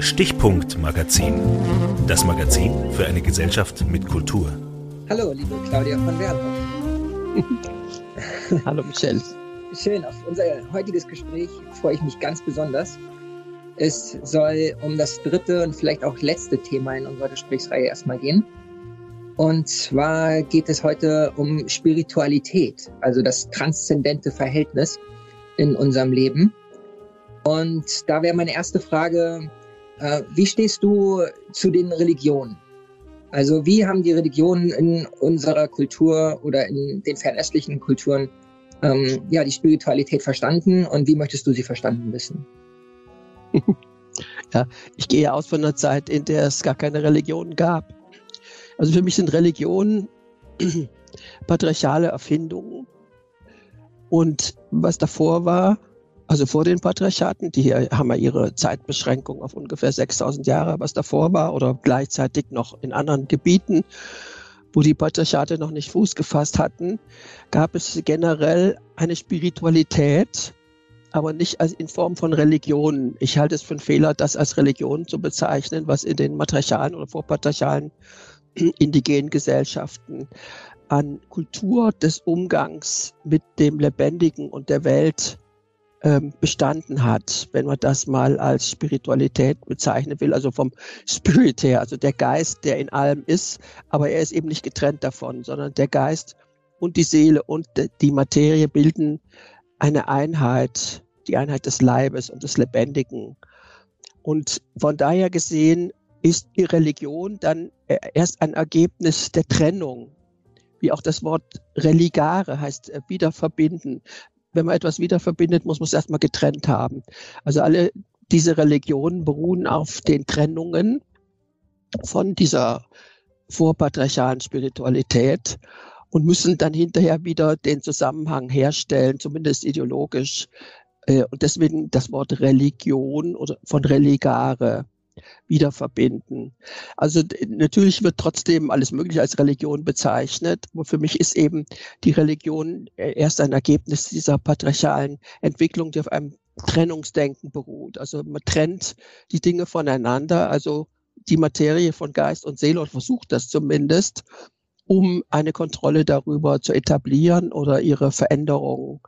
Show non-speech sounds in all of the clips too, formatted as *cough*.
Stichpunkt Magazin. Das Magazin für eine Gesellschaft mit Kultur. Hallo, liebe Claudia von Werlhoff. *laughs* Hallo Michelle. Schön, auf unser heutiges Gespräch freue ich mich ganz besonders. Es soll um das dritte und vielleicht auch letzte Thema in unserer Gesprächsreihe erstmal gehen. Und zwar geht es heute um Spiritualität, also das transzendente Verhältnis in unserem Leben. Und da wäre meine erste Frage, wie stehst du zu den Religionen? Also wie haben die Religionen in unserer Kultur oder in den fernöstlichen Kulturen ähm, ja, die Spiritualität verstanden und wie möchtest du sie verstanden wissen? *laughs* ja, ich gehe aus von einer Zeit, in der es gar keine Religionen gab. Also für mich sind Religionen *clears throat* patriarchale Erfindungen. Und was davor war, also vor den Patriarchaten, die hier haben ja ihre Zeitbeschränkung auf ungefähr 6000 Jahre, was davor war, oder gleichzeitig noch in anderen Gebieten, wo die Patriarchate noch nicht Fuß gefasst hatten, gab es generell eine Spiritualität, aber nicht als in Form von Religion. Ich halte es für einen Fehler, das als Religion zu bezeichnen, was in den matriarchalen oder vorpatriarchalen *clears throat* indigenen Gesellschaften an Kultur des Umgangs mit dem Lebendigen und der Welt bestanden hat, wenn man das mal als Spiritualität bezeichnen will, also vom Spirit her, also der Geist, der in allem ist, aber er ist eben nicht getrennt davon, sondern der Geist und die Seele und die Materie bilden eine Einheit, die Einheit des Leibes und des Lebendigen. Und von daher gesehen ist die Religion dann äh, erst ein Ergebnis der Trennung wie auch das Wort religare heißt äh, wieder verbinden wenn man etwas wieder verbindet, muss man es erstmal getrennt haben. Also alle diese Religionen beruhen auf den Trennungen von dieser vorpatriarchalen Spiritualität und müssen dann hinterher wieder den Zusammenhang herstellen, zumindest ideologisch. Äh, und deswegen das Wort Religion oder von Religare wieder verbinden. Also natürlich wird trotzdem alles Mögliche als Religion bezeichnet, aber für mich ist eben die Religion äh, erst ein Ergebnis dieser patriarchalen Entwicklung, die auf einem Trennungsdenken beruht. Also man trennt die Dinge voneinander, also die Materie von Geist und Seele und versucht das zumindest, um eine Kontrolle darüber zu etablieren oder ihre Veränderungen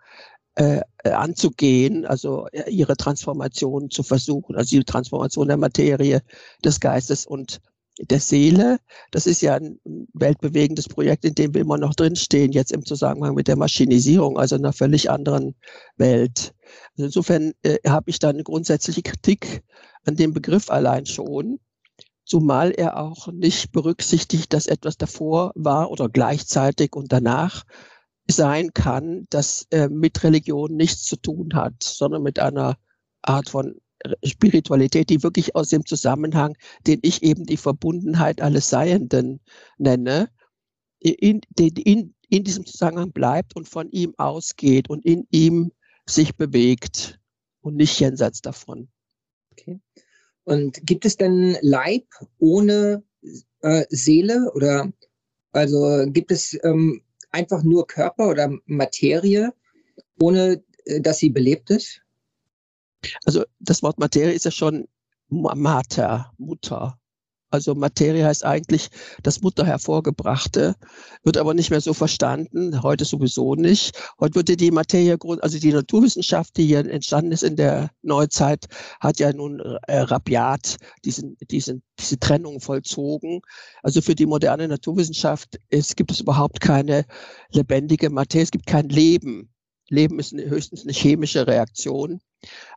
äh, äh, anzugehen, also äh, ihre Transformation zu versuchen, also die Transformation der Materie, des Geistes und der Seele. Das ist ja ein weltbewegendes Projekt, in dem wir immer noch drinstehen, jetzt im Zusammenhang mit der Maschinisierung, also einer völlig anderen Welt. Also insofern äh, habe ich da eine grundsätzliche Kritik an dem Begriff allein schon, zumal er auch nicht berücksichtigt, dass etwas davor war oder gleichzeitig und danach sein kann, das äh, mit Religion nichts zu tun hat, sondern mit einer Art von Spiritualität, die wirklich aus dem Zusammenhang, den ich eben die Verbundenheit alles Seienden nenne, in, in, in diesem Zusammenhang bleibt und von ihm ausgeht und in ihm sich bewegt und nicht jenseits davon. Okay. Und gibt es denn Leib ohne äh, Seele oder also gibt es ähm, einfach nur Körper oder Materie, ohne äh, dass sie belebt ist? Also das Wort Materie ist ja schon Mater, Mutter. Also Materie heißt eigentlich das Mutter hervorgebrachte, wird aber nicht mehr so verstanden, heute sowieso nicht. Heute würde die Materie, also die Naturwissenschaft, die hier entstanden ist in der Neuzeit, hat ja nun äh, rabiat diesen, diesen, diese Trennung vollzogen. Also für die moderne Naturwissenschaft es gibt es überhaupt keine lebendige Materie, es gibt kein Leben. Leben ist höchstens eine chemische Reaktion,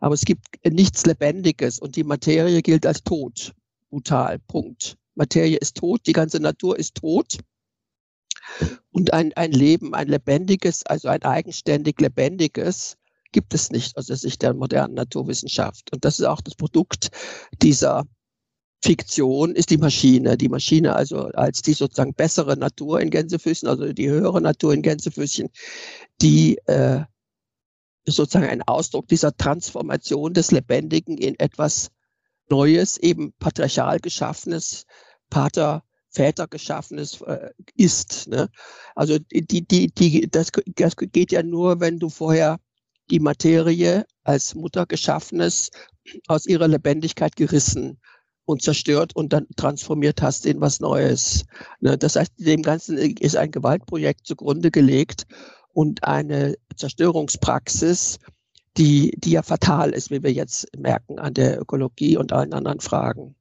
aber es gibt nichts Lebendiges und die Materie gilt als tot brutal. Punkt. Materie ist tot, die ganze Natur ist tot. Und ein, ein Leben, ein lebendiges, also ein eigenständig lebendiges, gibt es nicht aus der Sicht der modernen Naturwissenschaft. Und das ist auch das Produkt dieser Fiktion, ist die Maschine. Die Maschine also als die sozusagen bessere Natur in Gänsefüßchen, also die höhere Natur in Gänsefüßchen, die äh, sozusagen ein Ausdruck dieser Transformation des Lebendigen in etwas Neues, eben patriarchal geschaffenes, Pater, Väter geschaffenes äh, ist. Ne? Also die, die, die, das, das geht ja nur, wenn du vorher die Materie als Mutter geschaffenes aus ihrer Lebendigkeit gerissen und zerstört und dann transformiert hast in was Neues. Ne? Das heißt, dem Ganzen ist ein Gewaltprojekt zugrunde gelegt und eine Zerstörungspraxis, die, die ja fatal ist, wie wir jetzt merken, an der Ökologie und allen anderen Fragen.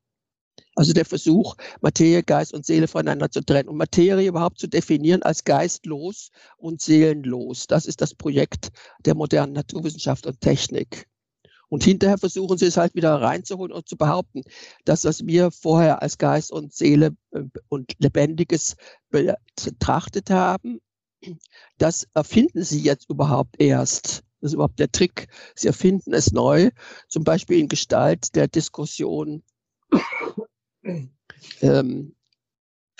Also der Versuch, Materie, Geist und Seele voneinander zu trennen und Materie überhaupt zu definieren als geistlos und seelenlos. Das ist das Projekt der modernen Naturwissenschaft und Technik. Und hinterher versuchen sie es halt wieder reinzuholen und zu behaupten, dass was wir vorher als Geist und Seele äh, und Lebendiges betrachtet haben, das erfinden sie jetzt überhaupt erst. Das ist überhaupt der Trick. Sie erfinden es neu, zum Beispiel in Gestalt der Diskussion ähm,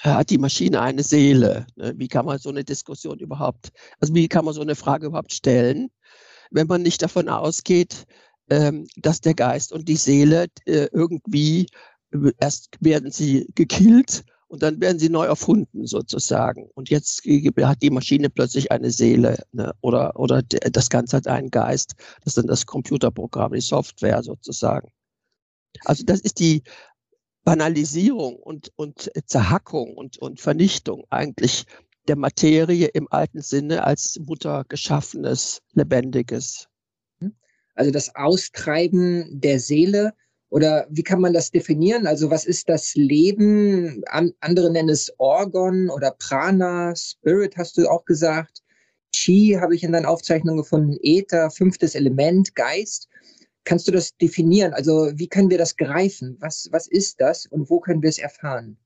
hat die Maschine eine Seele? Ne? Wie kann man so eine Diskussion überhaupt, also wie kann man so eine Frage überhaupt stellen, wenn man nicht davon ausgeht, ähm, dass der Geist und die Seele äh, irgendwie äh, erst werden sie gekillt und dann werden sie neu erfunden sozusagen. Und jetzt hat die Maschine plötzlich eine Seele ne? oder, oder das Ganze hat einen Geist. Das ist dann das Computerprogramm, die Software sozusagen. Also das ist die Banalisierung und, und Zerhackung und, und Vernichtung eigentlich der Materie im alten Sinne als Mutter geschaffenes, lebendiges. Also das Austreiben der Seele oder wie kann man das definieren? Also was ist das Leben? An, andere nennen es Orgon oder Prana, Spirit hast du auch gesagt. Chi habe ich in deinen Aufzeichnungen gefunden, Äther, fünftes Element, Geist. Kannst du das definieren? Also wie können wir das greifen? Was, was ist das und wo können wir es erfahren?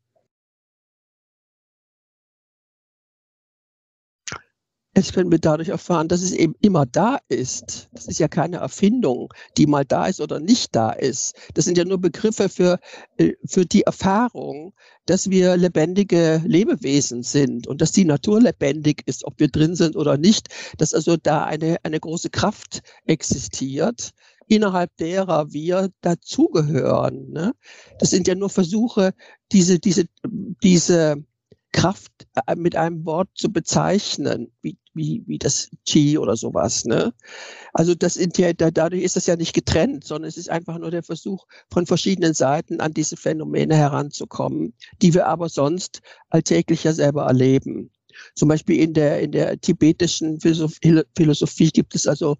Jetzt können wir dadurch erfahren, dass es eben immer da ist. Das ist ja keine Erfindung, die mal da ist oder nicht da ist. Das sind ja nur Begriffe für, äh, für die Erfahrung, dass wir lebendige Lebewesen sind und dass die Natur lebendig ist, ob wir drin sind oder nicht, dass also da eine, eine große Kraft existiert, innerhalb derer wir dazugehören. Ne? Das sind ja nur Versuche, diese, diese, diese Kraft äh, mit einem Wort zu bezeichnen, wie, wie, wie das Chi oder sowas. Ne? Also das dadurch ist das ja nicht getrennt, sondern es ist einfach nur der Versuch, von verschiedenen Seiten an diese Phänomene heranzukommen, die wir aber sonst alltäglich ja selber erleben. Zum Beispiel in der, in der tibetischen Philosophie gibt es also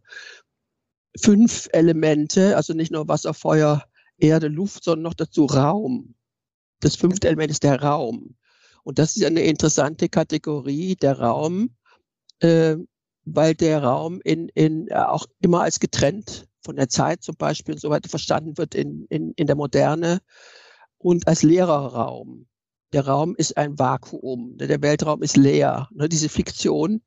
fünf Elemente, also nicht nur Wasser, Feuer, Erde, Luft, sondern noch dazu Raum. Das fünfte Element ist der Raum. Und das ist eine interessante Kategorie, der Raum, äh, weil der Raum in, in, äh, auch immer als getrennt von der Zeit zum Beispiel und so weiter verstanden wird in, in, in der Moderne und als leerer Raum. Der Raum ist ein Vakuum, der Weltraum ist leer. Ne, diese Fiktion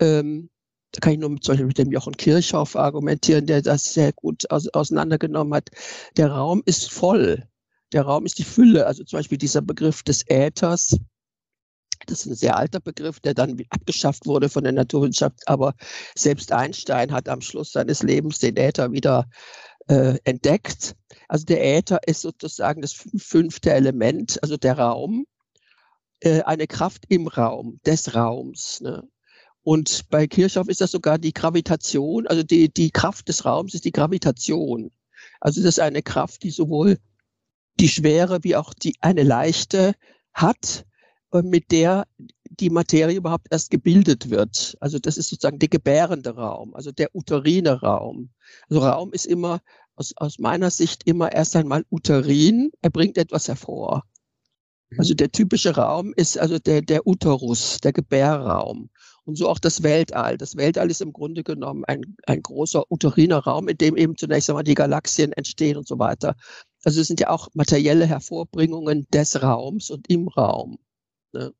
ähm, da kann ich nur mit, zum Beispiel mit dem Jochen Kirchhoff argumentieren, der das sehr gut aus, auseinandergenommen hat. Der Raum ist voll. Der Raum ist die Fülle. Also zum Beispiel dieser Begriff des Äthers. Das ist ein sehr alter Begriff, der dann abgeschafft wurde von der Naturwissenschaft. Aber selbst Einstein hat am Schluss seines Lebens den Äther wieder äh, entdeckt. Also der Äther ist sozusagen das fünfte Element, also der Raum, äh, eine Kraft im Raum, des Raums. Ne? Und bei Kirchhoff ist das sogar die Gravitation, also die, die Kraft des Raums ist die Gravitation. Also das ist eine Kraft, die sowohl die Schwere wie auch die, eine leichte hat, mit der die Materie überhaupt erst gebildet wird. Also das ist sozusagen der gebärende Raum, also der uterine Raum. Also Raum ist immer aus, aus meiner Sicht immer erst einmal uterin, er bringt etwas hervor. Also der typische Raum ist also der, der Uterus, der Gebärraum. Und so auch das Weltall. Das Weltall ist im Grunde genommen ein, ein großer uteriner Raum, in dem eben zunächst einmal die Galaxien entstehen und so weiter. Also es sind ja auch materielle Hervorbringungen des Raums und im Raum. Ne?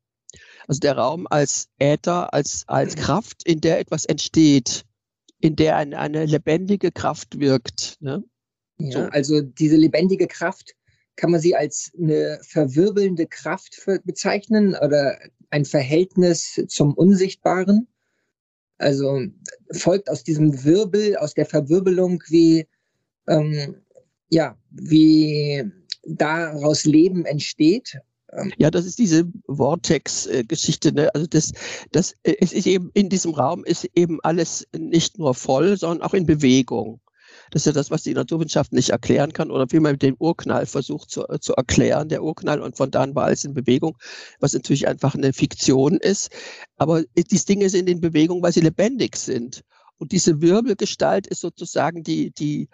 Also der Raum als Äther, als, als Kraft, in der etwas entsteht, in der eine, eine lebendige Kraft wirkt. Ne? Ja, so. also diese lebendige Kraft, kann man sie als eine verwirbelnde Kraft bezeichnen oder ein Verhältnis zum Unsichtbaren. Also folgt aus diesem Wirbel, aus der Verwirbelung, wie, ähm, ja, wie daraus Leben entsteht. Ähm, ja, das ist diese Vortex-Geschichte. Ne? Also das, das, es ist eben in diesem Raum ist eben alles nicht nur voll, sondern auch in Bewegung. Das ist ja das, was die Naturwissenschaft nicht erklären kann oder wie man den Urknall versucht zu, zu erklären, der Urknall und von dann war alles in Bewegung, was natürlich einfach eine Fiktion ist. Aber diese Dinge sind in Bewegung, weil sie lebendig sind. Und diese Wirbelgestalt ist sozusagen die, die,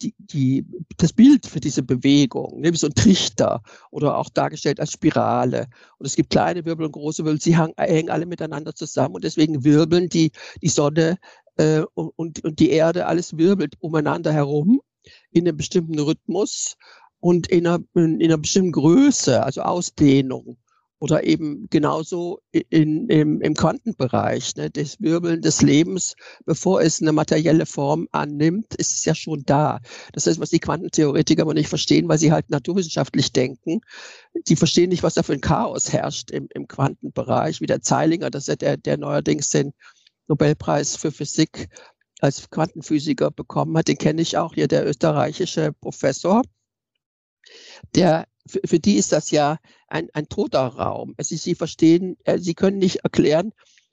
die, die, das Bild für diese Bewegung, ne, wie so ein Trichter oder auch dargestellt als Spirale. Und es gibt kleine Wirbel und große Wirbel, sie hängen alle miteinander zusammen und deswegen wirbeln die, die Sonne äh, und, und die Erde, alles wirbelt umeinander herum in einem bestimmten Rhythmus und in einer, in einer bestimmten Größe, also Ausdehnung oder eben genauso in, im, im Quantenbereich, ne, das Wirbeln des Lebens, bevor es eine materielle Form annimmt, ist es ja schon da. Das heißt, was die Quantentheoretiker aber nicht verstehen, weil sie halt naturwissenschaftlich denken, die verstehen nicht, was da für ein Chaos herrscht im, im Quantenbereich, wie der Zeilinger, das ist ja der, der neuerdings den Nobelpreis für Physik als Quantenphysiker bekommen hat, den kenne ich auch hier, der österreichische Professor, der für, für die ist das ja ein, ein toter Raum. Also sie verstehen, äh, sie können nicht erklären,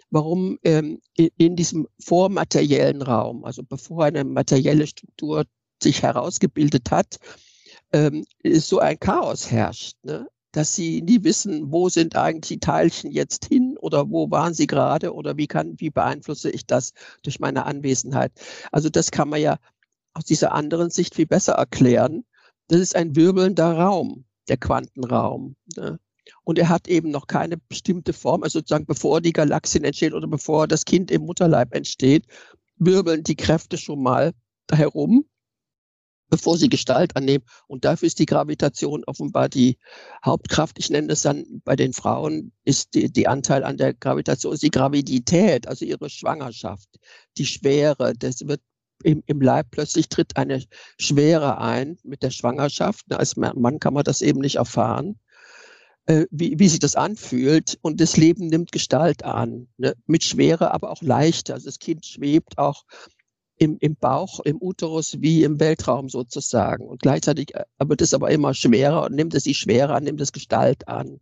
warum ähm, in, in diesem vormateriellen Raum, also bevor eine materielle Struktur sich herausgebildet hat, ähm, so ein Chaos herrscht. Ne? dass sie nie wissen, wo sind eigentlich die Teilchen jetzt hin oder wo waren sie gerade oder wie kann, wie beeinflusse ich das durch meine Anwesenheit. Also das kann man ja aus dieser anderen Sicht viel besser erklären. Das ist ein wirbelnder Raum der Quantenraum. Ne? Und er hat eben noch keine bestimmte Form, also sozusagen bevor die Galaxien entstehen oder bevor das Kind im Mutterleib entsteht, wirbeln die Kräfte schon mal herum, bevor sie Gestalt annehmen. Und dafür ist die Gravitation offenbar die Hauptkraft. Ich nenne es dann bei den Frauen, ist die, die Anteil an der Gravitation, ist die Gravidität, also ihre Schwangerschaft, die Schwere. Das wird im, im Leib plötzlich tritt eine Schwere ein mit der Schwangerschaft. Als Mann kann man das eben nicht erfahren, äh, wie, wie sich das anfühlt. Und das Leben nimmt Gestalt an, ne? mit Schwere, aber auch leichter. Also das Kind schwebt auch im, im Bauch, im Uterus wie im Weltraum sozusagen. Und gleichzeitig äh, wird es aber immer schwerer und nimmt es die Schwere an, nimmt es Gestalt an.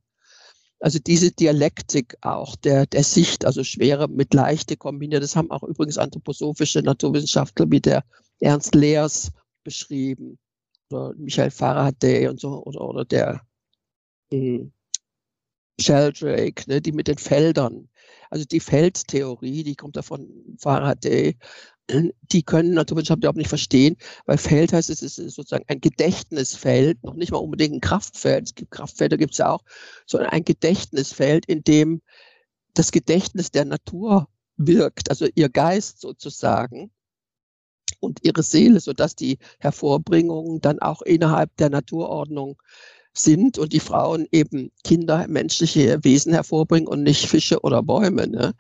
Also diese Dialektik auch der, der Sicht, also schwere mit leichte kombiniert, das haben auch übrigens anthroposophische Naturwissenschaftler wie der Ernst Leers beschrieben. Oder Michael Faraday und so oder, oder der hm, Sheldrake, ne, die mit den Feldern. Also die Feldtheorie, die kommt da von Faraday, die können Naturwissenschaftler überhaupt nicht verstehen, weil Feld heißt, es ist sozusagen ein Gedächtnisfeld, noch nicht mal unbedingt ein Kraftfeld. Es gibt Kraftfelder, gibt es ja auch, sondern ein Gedächtnisfeld, in dem das Gedächtnis der Natur wirkt, also ihr Geist sozusagen und ihre Seele, sodass die Hervorbringungen dann auch innerhalb der Naturordnung sind und die Frauen eben Kinder, menschliche Wesen hervorbringen und nicht Fische oder Bäume. Ne?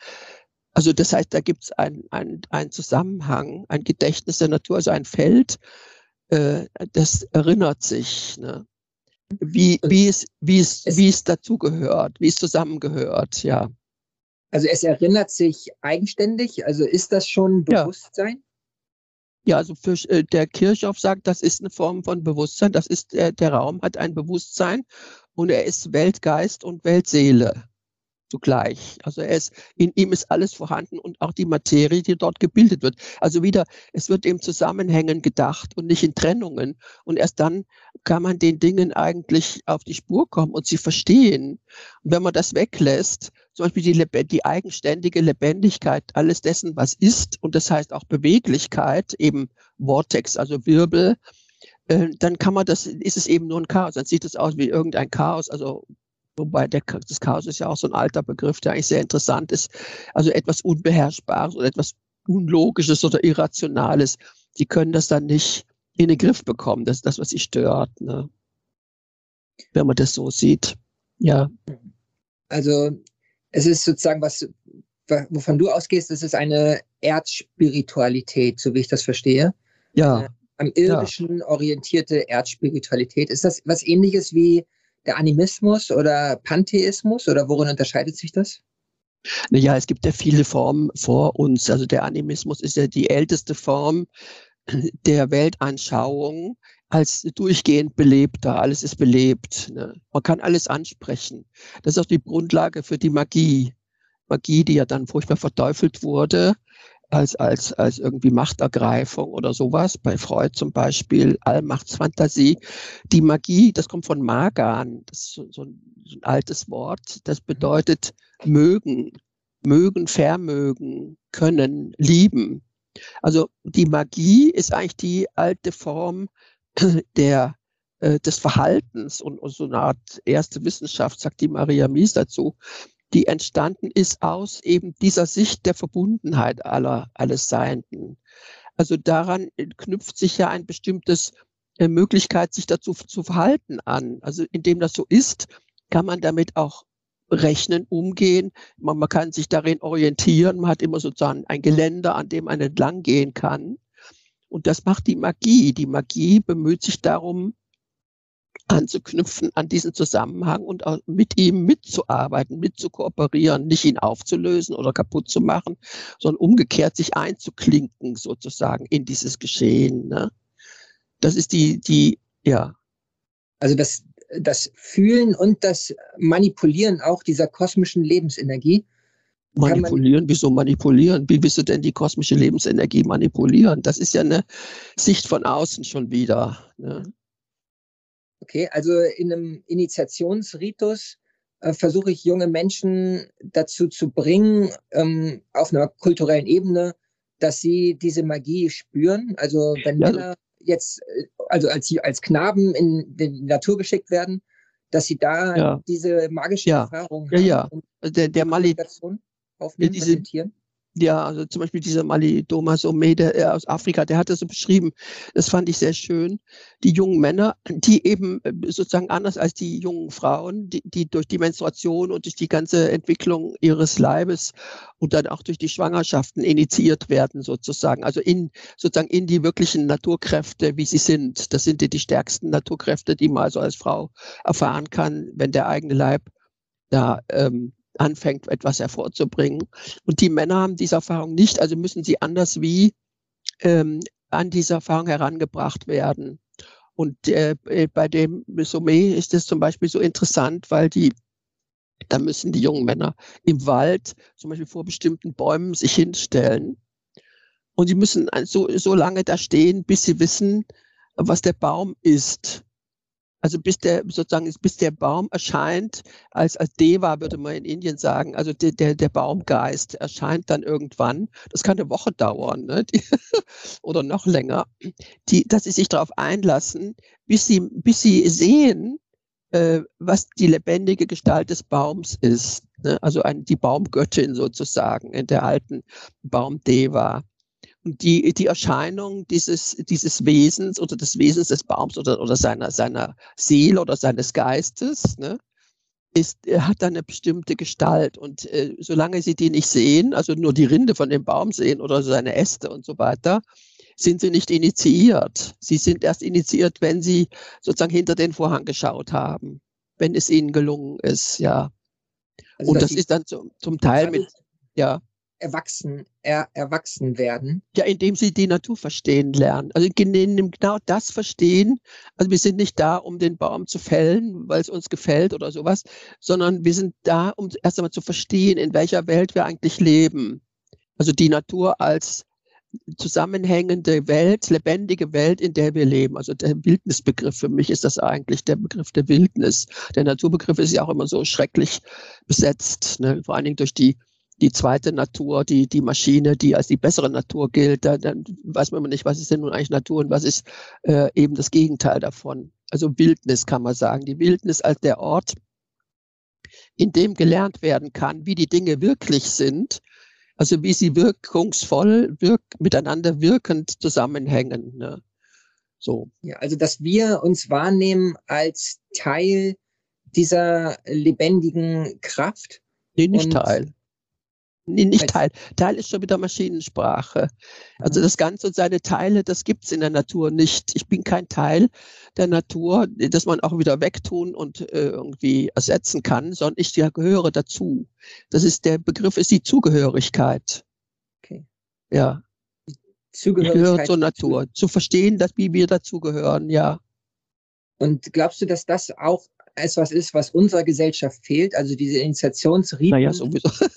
Also das heißt, da gibt es einen ein Zusammenhang, ein Gedächtnis der Natur, also ein Feld, äh, das erinnert sich, ne? wie, wie, es, wie, es, es, wie es dazugehört, wie es zusammengehört, ja. Also es erinnert sich eigenständig, also ist das schon Bewusstsein? Ja, ja also für, äh, der Kirchhoff sagt, das ist eine Form von Bewusstsein, das ist, der, der Raum hat ein Bewusstsein und er ist Weltgeist und Weltseele zugleich. Also er ist, in ihm ist alles vorhanden und auch die Materie, die dort gebildet wird. Also wieder, es wird im Zusammenhängen gedacht und nicht in Trennungen. Und erst dann kann man den Dingen eigentlich auf die Spur kommen und sie verstehen. Und wenn man das weglässt, zum Beispiel die, die eigenständige Lebendigkeit alles dessen, was ist, und das heißt auch Beweglichkeit, eben Vortex, also Wirbel, äh, dann kann man das, ist es eben nur ein Chaos. Dann sieht es aus wie irgendein Chaos, also wobei der, das Chaos ist ja auch so ein alter Begriff, der eigentlich sehr interessant ist. Also etwas Unbeherrschbares oder etwas Unlogisches oder Irrationales. Die können das dann nicht in den Griff bekommen. Das ist das, was sie stört. Ne? Wenn man das so sieht. Ja. Also es ist sozusagen was, wovon du ausgehst, es ist eine Erdspiritualität, so wie ich das verstehe. Ja. Äh, am Irdischen ja. orientierte Erdspiritualität. Ist das was ähnliches wie der Animismus oder Pantheismus oder worin unterscheidet sich das? Naja, es gibt ja viele Formen vor uns. Also der Animismus ist ja die älteste Form der Weltanschauung als durchgehend belebter. Alles ist belebt. Ne? Man kann alles ansprechen. Das ist auch die Grundlage für die Magie. Magie, die ja dann furchtbar verteufelt wurde, als, als, als irgendwie Machtergreifung oder sowas. Bei Freud zum Beispiel Allmachtsfantasie. Die Magie, das kommt von Magan, das ist so, ein, so ein altes Wort, das bedeutet mögen, mögen, vermögen, können, lieben. Also die Magie ist eigentlich die alte Form *clears throat* der, äh, des Verhaltens und, und so eine Art erste Wissenschaft, sagt die Maria Mies dazu, die entstanden ist aus eben dieser Sicht der Verbundenheit aller, alles Seienden. Also daran knüpft sich ja ein bestimmtes äh, Möglichkeit, sich dazu zu verhalten an. Also indem das so ist, kann man damit auch rechnen, umgehen. Man, man kann sich darin orientieren. Man hat immer sozusagen ein Geländer, an dem man entlang gehen kann. Und das macht die Magie. Die Magie bemüht sich darum, anzuknüpfen an diesen Zusammenhang und auch mit ihm mitzuarbeiten, mitzukooperieren, nicht ihn aufzulösen oder kaputt zu machen, sondern umgekehrt sich einzuklinken sozusagen in dieses Geschehen. Ne? Das ist die, die, ja. Also das, das Fühlen und das Manipulieren auch dieser kosmischen Lebensenergie. Manipulieren? Wieso manipulieren? Wie willst du denn die kosmische Lebensenergie manipulieren? Das ist ja eine Sicht von außen schon wieder. Ne? Okay, also in einem Initiationsritus äh, versuche ich junge Menschen dazu zu bringen, ähm, auf einer kulturellen Ebene, dass sie diese Magie spüren. Also wenn ja. Männer jetzt, äh, also als, als Knaben in die Natur geschickt werden, dass sie da ja. diese magische ja. Erfahrung ja, haben. Ja, der, der Mali aufnehmen, diese, präsentieren ja, also zum Beispiel dieser Mali Doma Somé der, äh, aus Afrika, der hat das so beschrieben. Das fand ich sehr schön. Die jungen Männer, die eben äh, sozusagen anders als die jungen Frauen, die, die durch die Menstruation und durch die ganze Entwicklung ihres Leibes und dann auch durch die Schwangerschaften initiiert werden sozusagen. Also in, sozusagen in die wirklichen Naturkräfte, wie sie sind. Das sind die, die stärksten Naturkräfte, die man also als Frau erfahren kann, wenn der eigene Leib da ähm, anfängt, etwas hervorzubringen. Und die Männer haben diese Erfahrung nicht, also müssen sie anders wie ähm, an diese Erfahrung herangebracht werden. Und äh, äh bei dem Sommet ist es zum Beispiel so interessant, weil die, da müssen die jungen Männer im Wald zum Beispiel vor bestimmten Bäumen sich hinstellen. Und sie müssen so, so lange da stehen, bis sie wissen, was der Baum ist. Also bis der sozusagen bis der Baum erscheint als als Deva würde man in Indien sagen, also der der, der Baumgeist erscheint dann irgendwann. Das kann eine Woche dauern, ne? Die, *laughs* oder noch länger. Die, dass sie sich darauf einlassen, bis sie bis sie sehen, äh, was die lebendige Gestalt des Baums ist. Ne? Also ein, die Baumgöttin sozusagen in der alten Baumdeva. Und die, die Erscheinung dieses, dieses Wesens oder des Wesens des Baums oder, oder seiner, seiner Seele oder seines Geistes, ne, ist, hat dann eine bestimmte Gestalt. Und äh, solange sie die nicht sehen, also nur die Rinde von dem Baum sehen oder seine Äste und so weiter, sind sie nicht initiiert. Sie sind erst initiiert, wenn sie sozusagen hinter den Vorhang geschaut haben, wenn es ihnen gelungen ist, ja. Also, und das ist dann zum, zum Teil mit, ja erwachsen, er, erwachsen werden? Ja, indem sie die Natur verstehen lernen. Also genau das verstehen. Also wir sind nicht da, um den Baum zu fällen, weil es uns gefällt oder sowas, sondern wir sind da, um erst einmal zu verstehen, in welcher Welt wir eigentlich leben. Also die Natur als zusammenhängende Welt, lebendige Welt, in der wir leben. Also der Wildnisbegriff, für mich ist das eigentlich der Begriff der Wildnis. Der Naturbegriff ist ja auch immer so schrecklich besetzt, ne? vor allen Dingen durch die die zweite Natur, die, die Maschine, die als die bessere Natur gilt, dann, dann weiß man immer nicht, was ist denn nun eigentlich Natur und was ist äh, eben das Gegenteil davon. Also Wildnis kann man sagen. Die Wildnis als der Ort, in dem gelernt werden kann, wie die Dinge wirklich sind, also wie sie wirkungsvoll, wirk miteinander wirkend zusammenhängen. Ne? So. Ja, also dass wir uns wahrnehmen als Teil dieser lebendigen Kraft. Nee, nicht Teil. Nee, nicht Teil. Teil ist schon wieder Maschinensprache. Also mhm. das Ganze und seine Teile, das gibt es in der Natur nicht. Ich bin kein Teil der Natur, das man auch wieder wegtun und äh, irgendwie ersetzen kann, sondern ich ja gehöre dazu. Das ist der Begriff ist die Zugehörigkeit. Okay. Ja. Zugehörigkeit. Ich gehöre zur Natur. Zu verstehen, dass wie wir dazugehören, ja. Und glaubst du, dass das auch es was ist, was unserer Gesellschaft fehlt, also diese Initiationsriten. Naja, sowieso. *laughs*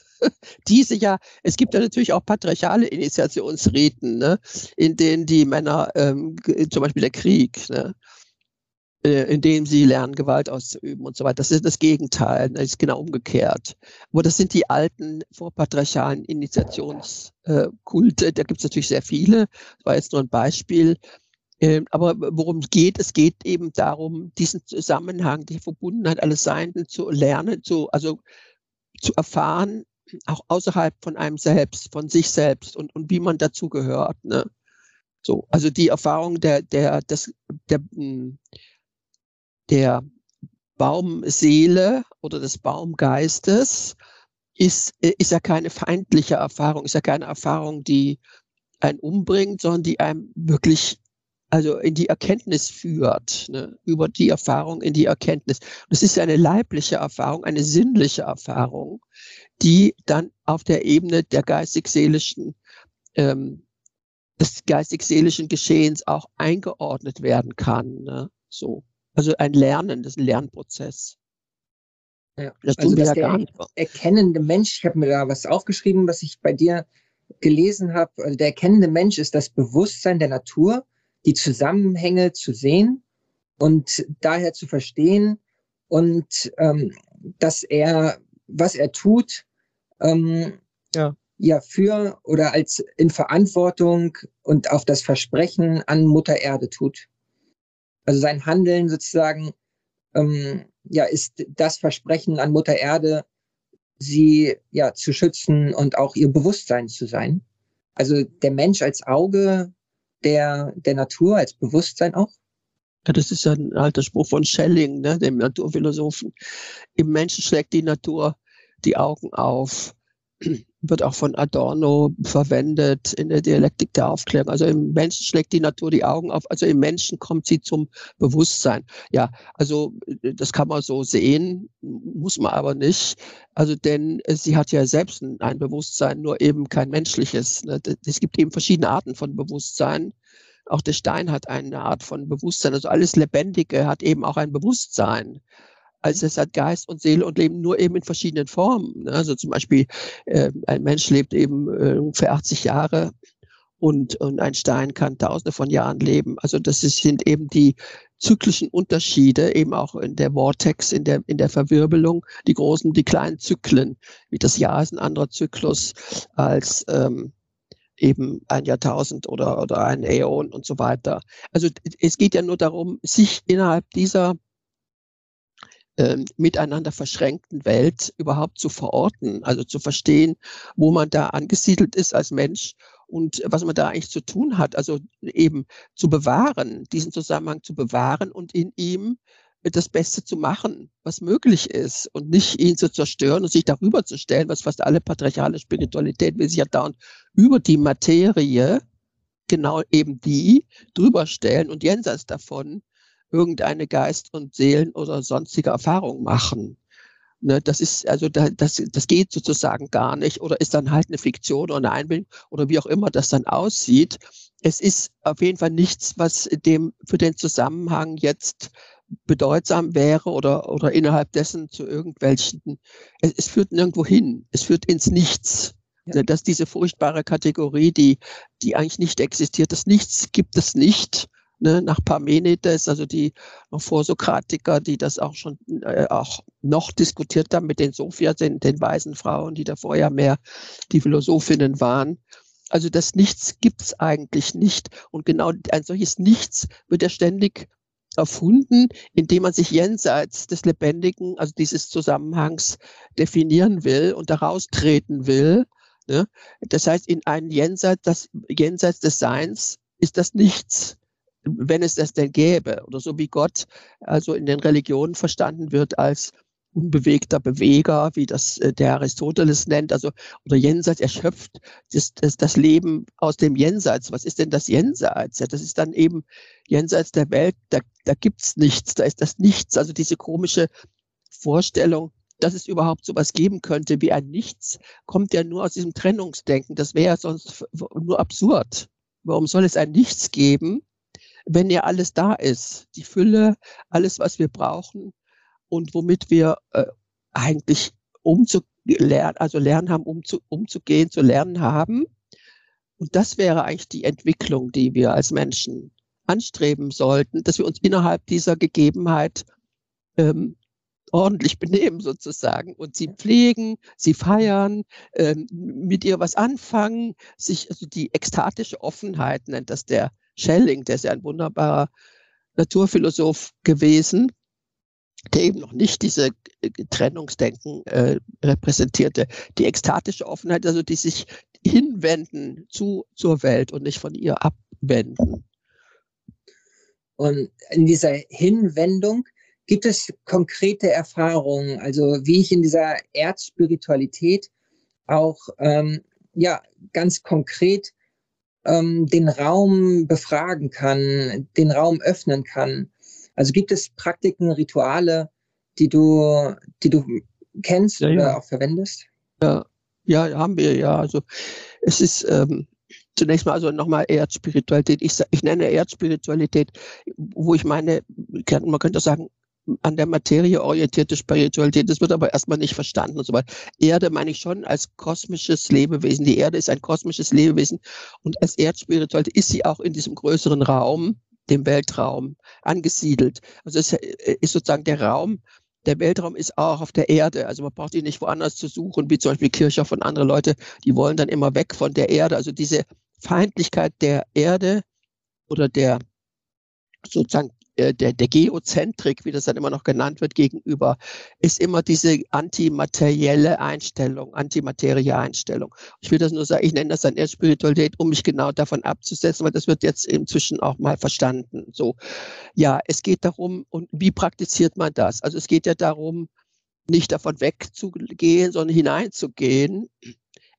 diese ja, es gibt ja natürlich auch patriarchale Initiationsriten, ne, in denen die Männer, ähm, zum Beispiel der Krieg, ne, äh, in dem sie lernen, Gewalt auszuüben und so weiter. Das ist das Gegenteil, das ist genau umgekehrt. Aber das sind die alten vorpatriarchalen Initiationskulte. Äh, da gibt es natürlich sehr viele. Das war jetzt nur ein Beispiel. Ähm, aber worum es geht, es geht eben darum, diesen Zusammenhang, die Verbundenheit alles Seienden zu lernen, zu, also zu erfahren, auch außerhalb von einem selbst, von sich selbst und, und wie man dazu gehört. Ne? So, also die Erfahrung der, der, des, der, hm, der Baumseele oder des Baumgeistes ist, ist ja keine feindliche Erfahrung, ist ja keine Erfahrung, die einen umbringt, sondern die einem wirklich also in die Erkenntnis führt, ne, über die Erfahrung in die Erkenntnis. Das ist eine leibliche Erfahrung, eine sinnliche Erfahrung, die dann auf der Ebene der geistig-seelischen, ähm, des geistig-seelischen Geschehens auch eingeordnet werden kann. Ne, so. Also ein Lernen, das ist ein Lernprozess. Ja. Das also wir ja gar nicht. Erkennende Mensch, ich habe mir da was aufgeschrieben, was ich bei dir gelesen habe. Also der erkennende Mensch ist das Bewusstsein der Natur, die Zusammenhänge zu sehen und daher zu verstehen und ähm, dass er, was er tut, ähm, ja. ja für oder als in Verantwortung und auf das Versprechen an Mutter Erde tut. Also sein Handeln sozusagen ähm, ja ist das Versprechen an Mutter Erde, sie ja zu schützen und auch ihr Bewusstsein zu sein. Also der Mensch als Auge der, der Natur, als Bewusstsein auch? Ja, das ist ja ein alter Spruch von Schelling, ne, dem Naturphilosophen. Im Menschen schlägt die Natur die Augen auf wird auch von Adorno verwendet in der Dialektik der Aufklärung. Also im Menschen schlägt die Natur die Augen auf, also im Menschen kommt sie zum Bewusstsein. Ja, also äh, das kann man so sehen, muss man aber nicht. Also denn äh, sie hat ja selbst ein Bewusstsein, nur eben kein menschliches. Ne? Es gibt eben verschiedene Arten von Bewusstsein. Auch der Stein hat eine Art von Bewusstsein. Also alles Lebendige hat eben auch ein Bewusstsein. Also es hat Geist und Seele und Leben nur eben in verschiedenen Formen. Ne? Also zum Beispiel äh, ein Mensch lebt eben äh, ungefähr 80 Jahre und, und ein Stein kann tausende von Jahren leben. Also das ist, sind eben die zyklischen Unterschiede, eben auch in der Vortex, in der, in der Verwirbelung, die großen, die kleinen Zyklen, wie das Jahr ist ein anderer Zyklus als ähm, eben ein Jahrtausend oder, oder ein Äon und so weiter. Also es geht ja nur darum, sich innerhalb dieser äh, miteinander verschränkten Welt überhaupt zu verorten, also zu verstehen, wo man da angesiedelt ist als Mensch und was man da eigentlich zu tun hat, also eben zu bewahren, diesen Zusammenhang zu bewahren und in ihm das Beste zu machen, was möglich ist und nicht ihn zu zerstören und sich darüber zu stellen, was fast alle patriarchale Spiritualität will sich ja dauernd über die Materie, genau eben die, drüber stellen und jenseits davon irgendeine Geist- und Seelen- oder sonstige Erfahrung machen. Ne, das ist, also da, das, das geht sozusagen gar nicht oder ist dann halt eine Fiktion oder eine Einbildung oder wie auch immer das dann aussieht. Es ist auf jeden Fall nichts, was dem für den Zusammenhang jetzt bedeutsam wäre oder, oder innerhalb dessen zu irgendwelchen, es, es führt nirgendwo hin, es führt ins Nichts. Ja. Ne, dass diese furchtbare Kategorie, die, die eigentlich nicht existiert, das Nichts gibt es nicht ne, nach Parmenides, also die Vorsokratiker, die das auch schon äh, auch noch diskutiert haben mit den Sophia, den, den weisen Frauen, die davor ja mehr die Philosophinnen waren. Also das Nichts gibt's eigentlich nicht. Und genau ein solches Nichts wird ja ständig erfunden, indem man sich jenseits des Lebendigen, also dieses Zusammenhangs definieren will und daraus treten will. Ne? Das heißt, in ein Jenseits, das Jenseits des Seins ist das Nichts wenn es das denn gäbe, oder so wie Gott also in den Religionen verstanden wird als unbewegter Beweger, wie das äh, der Aristoteles nennt, also oder Jenseits erschöpft das, das, das Leben aus dem Jenseits. Was ist denn das Jenseits? Ja, das ist dann eben Jenseits der Welt, da, da gibt's nichts, da ist das Nichts. Also diese komische Vorstellung, dass es überhaupt sowas geben könnte wie ein Nichts, kommt ja nur aus diesem Trennungsdenken. Das wäre ja sonst nur absurd. Warum soll es ein Nichts geben, wenn ja alles da ist, die Fülle, alles, was wir brauchen und womit wir äh, eigentlich umzulernen, also lernen haben, umzu, umzugehen, zu lernen haben. Und das wäre eigentlich die Entwicklung, die wir als Menschen anstreben sollten, dass wir uns innerhalb dieser Gegebenheit ähm, ordentlich benehmen sozusagen und sie pflegen, sie feiern, ähm, mit ihr was anfangen, sich, also die ekstatische Offenheit nennt das der Schelling, der ist ja ein wunderbarer Naturphilosoph gewesen, der eben noch nicht diese Trennungsdenken äh, repräsentierte. Die ekstatische Offenheit, also die sich hinwenden zu, zur Welt und nicht von ihr abwenden. Und in dieser Hinwendung Gibt es konkrete Erfahrungen, also wie ich in dieser Erzspiritualität auch ähm, ja ganz konkret ähm, den Raum befragen kann, den Raum öffnen kann? Also gibt es Praktiken, Rituale, die du, die du kennst ja, oder auch verwendest? Ja, ja, haben wir ja. Also es ist ähm, zunächst mal also nochmal Erdspiritualität. Ich, ich nenne Erdspiritualität, wo ich meine, man könnte sagen, an der Materie orientierte Spiritualität. Das wird aber erstmal nicht verstanden und so weiter. Erde meine ich schon als kosmisches Lebewesen. Die Erde ist ein kosmisches Lebewesen und als Erdspiritualität ist sie auch in diesem größeren Raum, dem Weltraum, angesiedelt. Also es ist sozusagen der Raum, der Weltraum ist auch auf der Erde. Also man braucht ihn nicht woanders zu suchen, wie zum Beispiel Kirchhoff und andere Leute, die wollen dann immer weg von der Erde. Also diese Feindlichkeit der Erde oder der sozusagen äh, der, der Geozentrik, wie das dann immer noch genannt wird, gegenüber, ist immer diese antimaterielle Einstellung, antimaterie Einstellung. Ich will das nur sagen, ich nenne das dann erst Spiritualität, um mich genau davon abzusetzen, weil das wird jetzt inzwischen auch mal verstanden. So, ja, es geht darum, und wie praktiziert man das? Also es geht ja darum, nicht davon wegzugehen, sondern hineinzugehen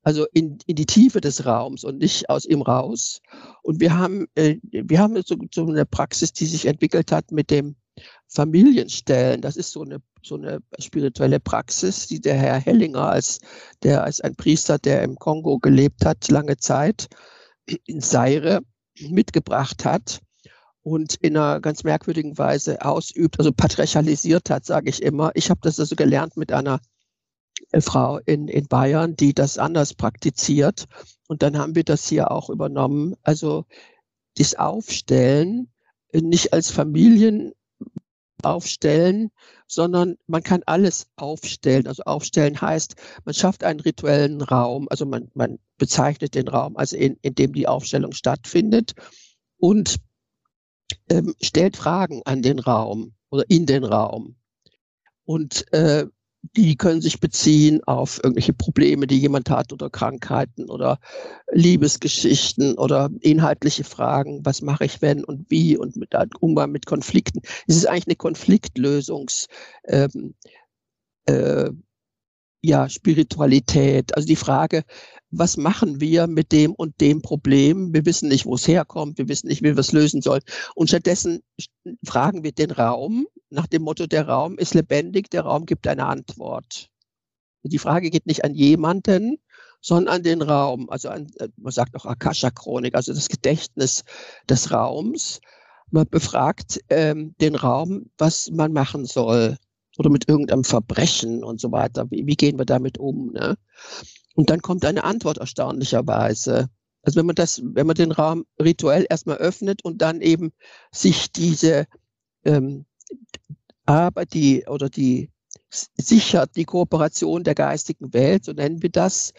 also in, in die Tiefe des Raums und nicht aus ihm raus. Und wir haben, äh, wir haben so, so eine Praxis, die sich entwickelt hat mit dem Familienstellen. Das ist so eine, so eine spirituelle Praxis, die der Herr Hellinger als, der als ein Priester, der im Kongo gelebt hat, lange Zeit in Seire mitgebracht hat und in einer ganz merkwürdigen Weise ausübt, also patriarchalisiert hat, sage ich immer. Ich habe das also gelernt mit einer Frau in, in Bayern, die das anders praktiziert. Und dann haben wir das hier auch übernommen. Also das Aufstellen äh, nicht als Familien aufstellen, sondern man kann alles aufstellen. Also aufstellen heißt, man schafft einen rituellen Raum, also man, man bezeichnet den Raum, also in, in dem die Aufstellung stattfindet und ähm, stellt Fragen an den Raum oder in den Raum. Und äh, die können sich beziehen auf irgendwelche Probleme, die jemand hat oder Krankheiten oder Liebesgeschichten oder inhaltliche Fragen. Was mache ich, wenn und wie und mit Umgang mit Konflikten. Es ist eigentlich eine Konfliktlösungs, ähm, äh, ja, Spiritualität. Also die Frage, was machen wir mit dem und dem Problem? Wir wissen nicht, wo es herkommt. Wir wissen nicht, wie wir es lösen sollen. Und stattdessen fragen wir den Raum, nach dem Motto, der Raum ist lebendig, der Raum gibt eine Antwort. Die Frage geht nicht an jemanden, sondern an den Raum, also an, äh, man sagt auch Akasha-Chronik, also das Gedächtnis des Raums. Man befragt ähm, den Raum, was man machen soll oder mit irgendeinem Verbrechen und so weiter. Wie, wie gehen wir damit um? Ne? Und dann kommt eine Antwort erstaunlicherweise. Also wenn man das, wenn man den Raum rituell erstmal öffnet und dann eben sich diese ähm, aber die oder die sichert die Kooperation der geistigen Welt, so nennen wir das,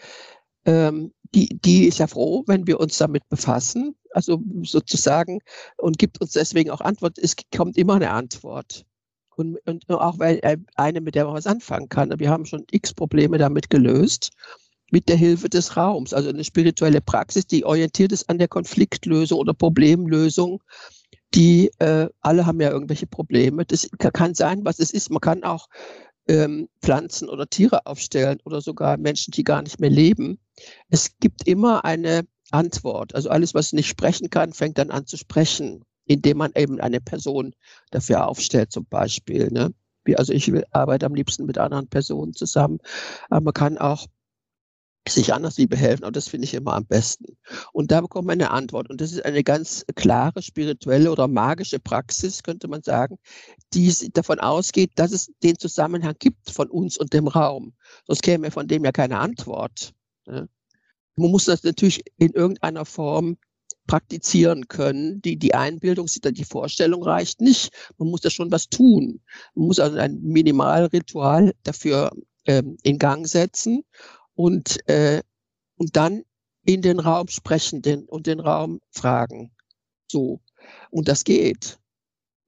ähm, die, die ist ja froh, wenn wir uns damit befassen, also sozusagen, und gibt uns deswegen auch Antwort. Es kommt immer eine Antwort. Und, und auch weil äh, eine, mit der man was anfangen kann. Wir haben schon x Probleme damit gelöst, mit der Hilfe des Raums. Also eine spirituelle Praxis, die orientiert ist an der Konfliktlösung oder Problemlösung die äh, alle haben ja irgendwelche Probleme. Das kann sein, was es ist. Man kann auch ähm, Pflanzen oder Tiere aufstellen oder sogar Menschen, die gar nicht mehr leben. Es gibt immer eine Antwort. Also alles, was nicht sprechen kann, fängt dann an zu sprechen, indem man eben eine Person dafür aufstellt, zum Beispiel. Ne? Also ich arbeite am liebsten mit anderen Personen zusammen. Aber man kann auch sich anders wie behelfen, aber das finde ich immer am besten. Und da bekommt man eine Antwort. Und das ist eine ganz klare spirituelle oder magische Praxis, könnte man sagen, die davon ausgeht, dass es den Zusammenhang gibt von uns und dem Raum. Sonst käme von dem ja keine Antwort. Ne? Man muss das natürlich in irgendeiner Form praktizieren können. Die, die Einbildung, die Vorstellung reicht nicht. Man muss da schon was tun. Man muss also ein Minimalritual dafür ähm, in Gang setzen und, äh, und dann in den Raum sprechen den, und den Raum fragen. So. Und das geht,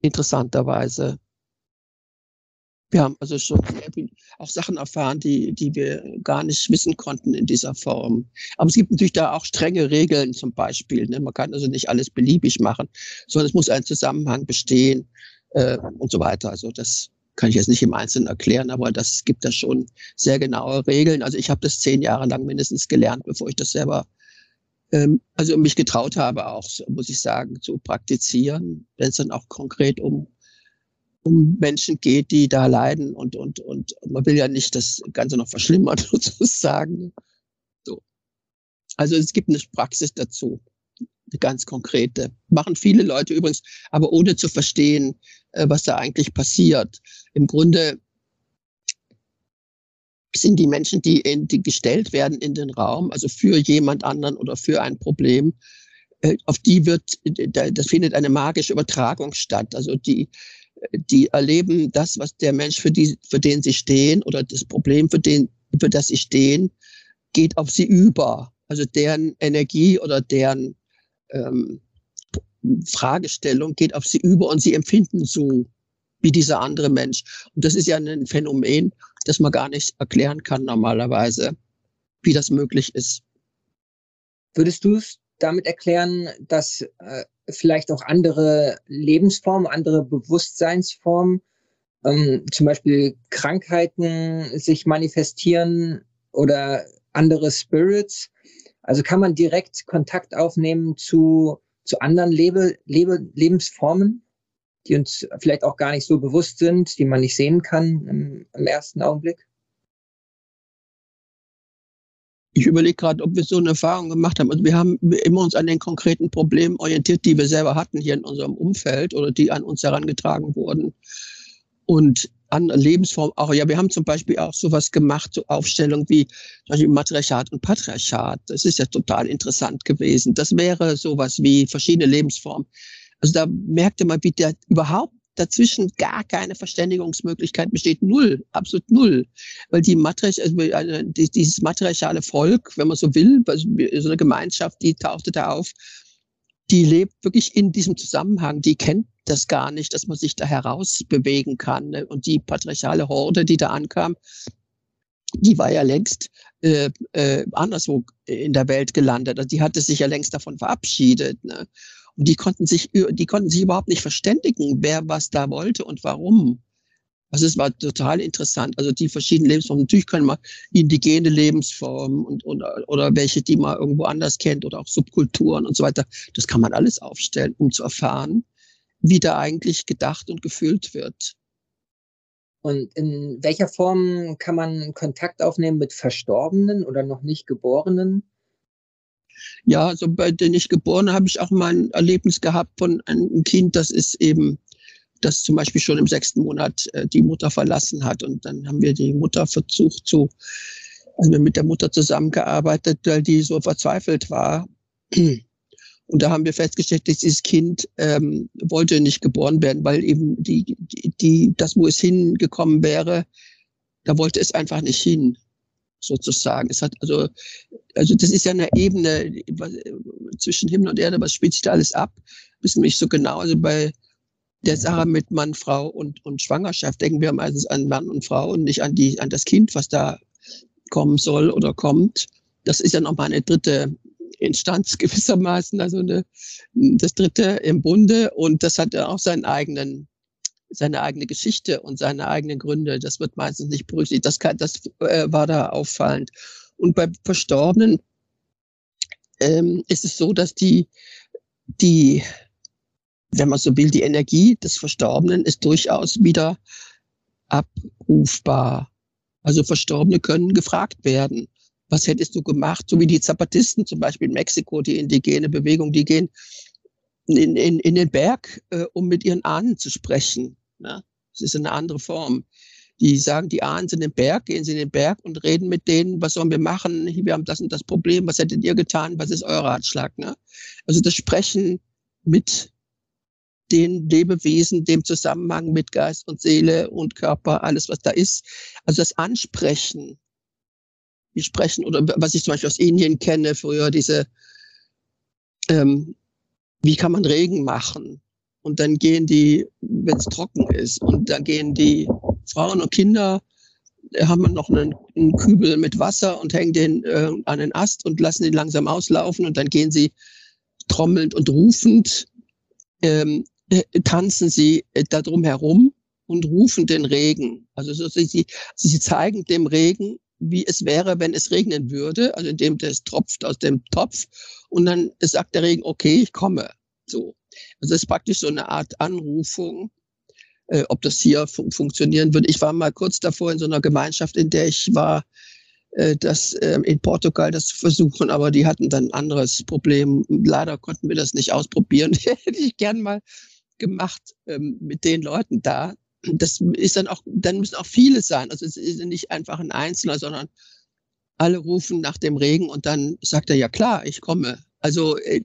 interessanterweise. Wir haben also schon auch Sachen erfahren, die, die wir gar nicht wissen konnten in dieser Form. Aber es gibt natürlich da auch strenge Regeln zum Beispiel. Ne? Man kann also nicht alles beliebig machen, sondern es muss ein Zusammenhang bestehen äh, und so weiter. Also das kann ich jetzt nicht im Einzelnen erklären, aber das gibt da schon sehr genaue Regeln. Also ich habe das zehn Jahre lang mindestens gelernt, bevor ich das selber, ähm, also mich getraut habe, auch, muss ich sagen, zu praktizieren, wenn es dann auch konkret um um Menschen geht, die da leiden und, und, und man will ja nicht das Ganze noch verschlimmern, *laughs* sozusagen. So. Also es gibt eine Praxis dazu, eine ganz konkrete. Machen viele Leute übrigens, aber ohne zu verstehen, äh, was da eigentlich passiert. Im Grunde sind die Menschen, die, in, die gestellt werden in den Raum, also für jemand anderen oder für ein Problem, äh, auf die wird, das findet eine magische Übertragung statt. Also die, die erleben das, was der Mensch, für, die, für den sie stehen oder das Problem, für, den, für das sie stehen, geht auf sie über. Also deren Energie oder deren ähm, Fragestellung geht auf sie über und sie empfinden so wie dieser andere Mensch. Und das ist ja ein Phänomen, das man gar nicht erklären kann normalerweise, wie das möglich ist. Würdest du es damit erklären, dass äh, vielleicht auch andere Lebensformen, andere Bewusstseinsformen, ähm, zum Beispiel Krankheiten sich manifestieren oder andere Spirits. Also kann man direkt Kontakt aufnehmen zu, zu anderen Lebe, Lebe, Lebensformen, die uns vielleicht auch gar nicht so bewusst sind, die man nicht sehen kann im, im ersten Augenblick? Ich überlege gerade, ob wir so eine Erfahrung gemacht haben. Also wir haben immer uns an den konkreten Problemen orientiert, die wir selber hatten hier in unserem Umfeld oder die an uns herangetragen wurden. Und an Lebensformen auch. Ja, wir haben zum Beispiel auch sowas gemacht, so Aufstellungen wie zum Beispiel Matriarchat und Patriarchat. Das ist ja total interessant gewesen. Das wäre sowas wie verschiedene Lebensformen. Also da merkte man, wie der überhaupt dazwischen gar keine Verständigungsmöglichkeit besteht. Null, absolut null. Weil die Matriarch, also dieses matriarchale Volk, wenn man so will, so eine Gemeinschaft, die tauchte da auf, die lebt wirklich in diesem Zusammenhang, die kennt das gar nicht, dass man sich da herausbewegen kann. Ne? Und die patriarchale Horde, die da ankam, die war ja längst äh, äh, anderswo in der Welt gelandet. Also die hatte sich ja längst davon verabschiedet. Ne? Und die konnten sich, die konnten sich überhaupt nicht verständigen, wer was da wollte und warum. Also es war total interessant. Also die verschiedenen Lebensformen. Natürlich können wir indigene Lebensformen und, und oder welche, die man irgendwo anders kennt oder auch Subkulturen und so weiter. Das kann man alles aufstellen, um zu erfahren, wie da eigentlich gedacht und gefühlt wird. Und in welcher Form kann man Kontakt aufnehmen mit Verstorbenen oder noch nicht Geborenen? Ja, also bei den ich geboren habe ich auch mal ein Erlebnis gehabt von einem Kind, das ist eben, das zum Beispiel schon im sechsten Monat äh, die Mutter verlassen hat. Und dann haben wir die Mutter versucht zu, also wir mit der Mutter zusammengearbeitet, weil die so verzweifelt war. Und da haben wir festgestellt, dass dieses Kind ähm, wollte nicht geboren werden, weil eben die, die, die, das, wo es hingekommen wäre, da wollte es einfach nicht hin sozusagen. Es hat also, also das ist ja eine Ebene zwischen Himmel und Erde, was spielt sich da alles ab? Wissen wir nicht so genau. Also bei der Sache mit Mann, Frau und, und Schwangerschaft denken wir meistens an Mann und Frau und nicht an die, an das Kind, was da kommen soll oder kommt. Das ist ja nochmal eine dritte Instanz *laughs* gewissermaßen, also eine, das dritte im Bunde und das hat ja auch seinen eigenen seine eigene Geschichte und seine eigenen Gründe. Das wird meistens nicht berücksichtigt. Das, kann, das äh, war da auffallend. Und bei Verstorbenen ähm, ist es so, dass die, die, wenn man so will, die Energie des Verstorbenen ist durchaus wieder abrufbar. Also Verstorbene können gefragt werden. Was hättest du gemacht? So wie die Zapatisten zum Beispiel in Mexiko, die indigene Bewegung, die gehen in, in, in den Berg, äh, um mit ihren Ahnen zu sprechen. Ja? Das ist eine andere Form. Die sagen, die Ahnen sind im Berg, gehen sie in den Berg und reden mit denen, was sollen wir machen? Wir haben das und das Problem, was hättet ihr getan? Was ist euer Ratschlag? Ne? Also das Sprechen mit den Lebewesen, dem Zusammenhang mit Geist und Seele und Körper, alles, was da ist. Also das Ansprechen. Wir sprechen, oder was ich zum Beispiel aus Indien kenne, früher diese, ähm, wie kann man Regen machen? Und dann gehen die, wenn es trocken ist, und dann gehen die Frauen und Kinder, äh, haben noch einen, einen Kübel mit Wasser und hängen den äh, an den Ast und lassen ihn langsam auslaufen und dann gehen sie trommelnd und rufend ähm, äh, tanzen sie äh, da drum herum und rufen den Regen. Also so, sie, sie zeigen dem Regen, wie es wäre, wenn es regnen würde, also indem das tropft aus dem Topf und dann sagt der Regen, okay, ich komme. So. Also das ist praktisch so eine Art Anrufung, äh, ob das hier fun funktionieren würde. Ich war mal kurz davor in so einer Gemeinschaft, in der ich war, äh, das äh, in Portugal das zu versuchen, aber die hatten dann ein anderes Problem. Leider konnten wir das nicht ausprobieren. *laughs* Hätte ich gern mal gemacht ähm, mit den Leuten da. Das ist dann auch, dann müssen auch viele sein. Also es ist nicht einfach ein Einzelner, sondern alle rufen nach dem Regen und dann sagt er, ja klar, ich komme. Also äh,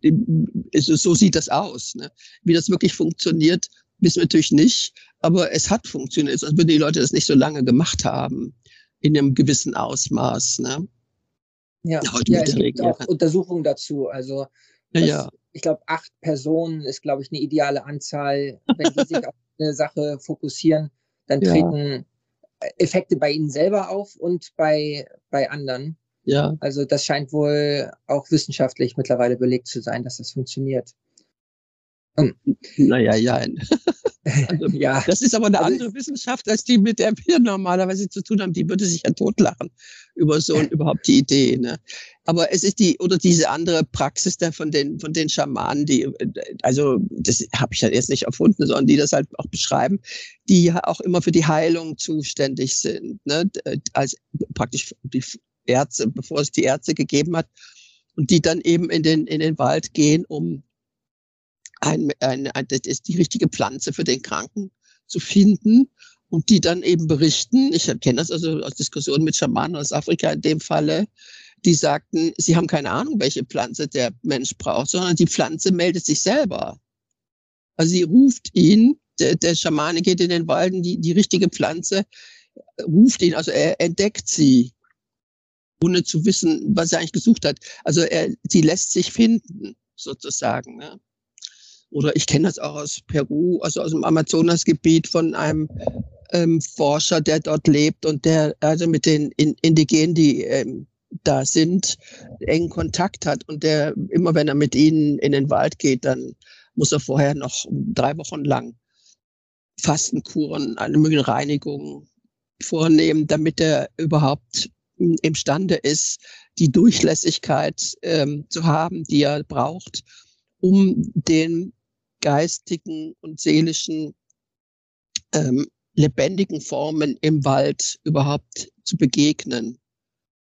so sieht das aus. Ne? Wie das wirklich funktioniert, wissen wir natürlich nicht, aber es hat funktioniert, sonst würden die Leute das nicht so lange gemacht haben, in einem gewissen Ausmaß. Ne? Ja, ja es gibt Regen, auch ja. Untersuchungen dazu. Also ja, ja ich glaube, acht Personen ist, glaube ich, eine ideale Anzahl. Wenn die sich auf eine Sache fokussieren, dann treten ja. Effekte bei ihnen selber auf und bei, bei anderen. Ja. Also das scheint wohl auch wissenschaftlich mittlerweile belegt zu sein, dass das funktioniert. Hm. Naja, ja. Also, *laughs* ja. Das ist aber eine also, andere Wissenschaft, als die, mit der wir normalerweise zu tun haben. Die würde sich ja totlachen über so und überhaupt die Idee. Ne? Aber es ist die, oder diese andere Praxis da von den, von den Schamanen, die, also das habe ich ja jetzt nicht erfunden, sondern die das halt auch beschreiben, die ja auch immer für die Heilung zuständig sind. Ne? Als praktisch die Ärzte, bevor es die Ärzte gegeben hat. Und die dann eben in den, in den Wald gehen, um ein, ein, ein, das ist die richtige Pflanze für den Kranken zu finden und die dann eben berichten, ich kenne das also aus Diskussionen mit Schamanen aus Afrika in dem Falle, die sagten, sie haben keine Ahnung, welche Pflanze der Mensch braucht, sondern die Pflanze meldet sich selber. Also sie ruft ihn, der, der Schamane geht in den Walden, die, die richtige Pflanze ruft ihn, also er entdeckt sie, ohne zu wissen, was er eigentlich gesucht hat. Also er, sie lässt sich finden, sozusagen. Ne? Oder ich kenne das auch aus Peru, also aus dem Amazonasgebiet von einem ähm, Forscher, der dort lebt und der also mit den Indigenen, die ähm, da sind, engen Kontakt hat und der immer, wenn er mit ihnen in den Wald geht, dann muss er vorher noch drei Wochen lang Fastenkuren, eine mögliche Reinigung vornehmen, damit er überhaupt imstande ist, die Durchlässigkeit ähm, zu haben, die er braucht, um den geistigen und seelischen ähm, lebendigen Formen im Wald überhaupt zu begegnen.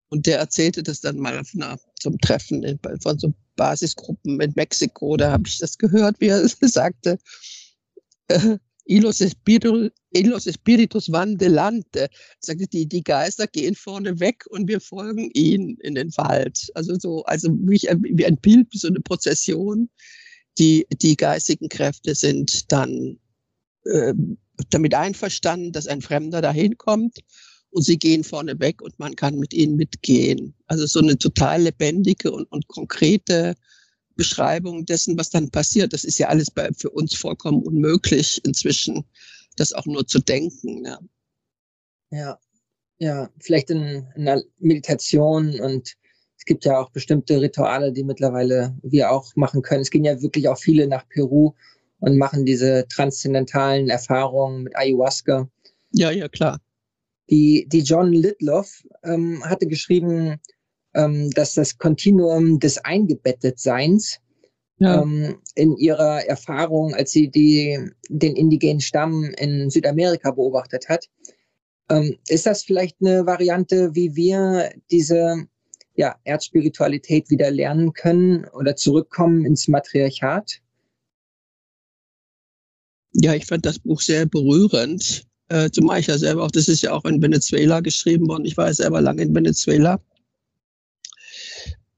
Und der erzählte das dann mal auf einer, zum Treffen in, von so Basisgruppen in Mexiko. Da habe ich das gehört, wie er *laughs* sagte. Äh, Ilos, Espiritus, Ilos Espiritus van delante. Sagte, die, die Geister gehen vorne weg und wir folgen ihnen in den Wald. Also so, also wie, wie ein Bild, wie so eine Prozession, die, die geistigen Kräfte sind dann äh, damit einverstanden, dass ein Fremder dahin kommt und sie gehen vorne weg und man kann mit ihnen mitgehen. Also so eine total lebendige und, und konkrete Beschreibung dessen, was dann passiert. Das ist ja alles bei, für uns vollkommen unmöglich inzwischen, das auch nur zu denken. Ja, ja, ja vielleicht in, in einer Meditation und es gibt ja auch bestimmte Rituale, die mittlerweile wir auch machen können. Es gehen ja wirklich auch viele nach Peru und machen diese transzendentalen Erfahrungen mit Ayahuasca. Ja, ja, klar. Die, die John Litloff ähm, hatte geschrieben, ähm, dass das Kontinuum des Eingebettetseins ja. ähm, in ihrer Erfahrung, als sie die, den indigenen Stamm in Südamerika beobachtet hat, ähm, ist das vielleicht eine Variante, wie wir diese ja, Erdspiritualität wieder lernen können oder zurückkommen ins Matriarchat? Ja, ich fand das Buch sehr berührend. Äh, zumal ich ja selber auch, das ist ja auch in Venezuela geschrieben worden. Ich war ja selber lange in Venezuela.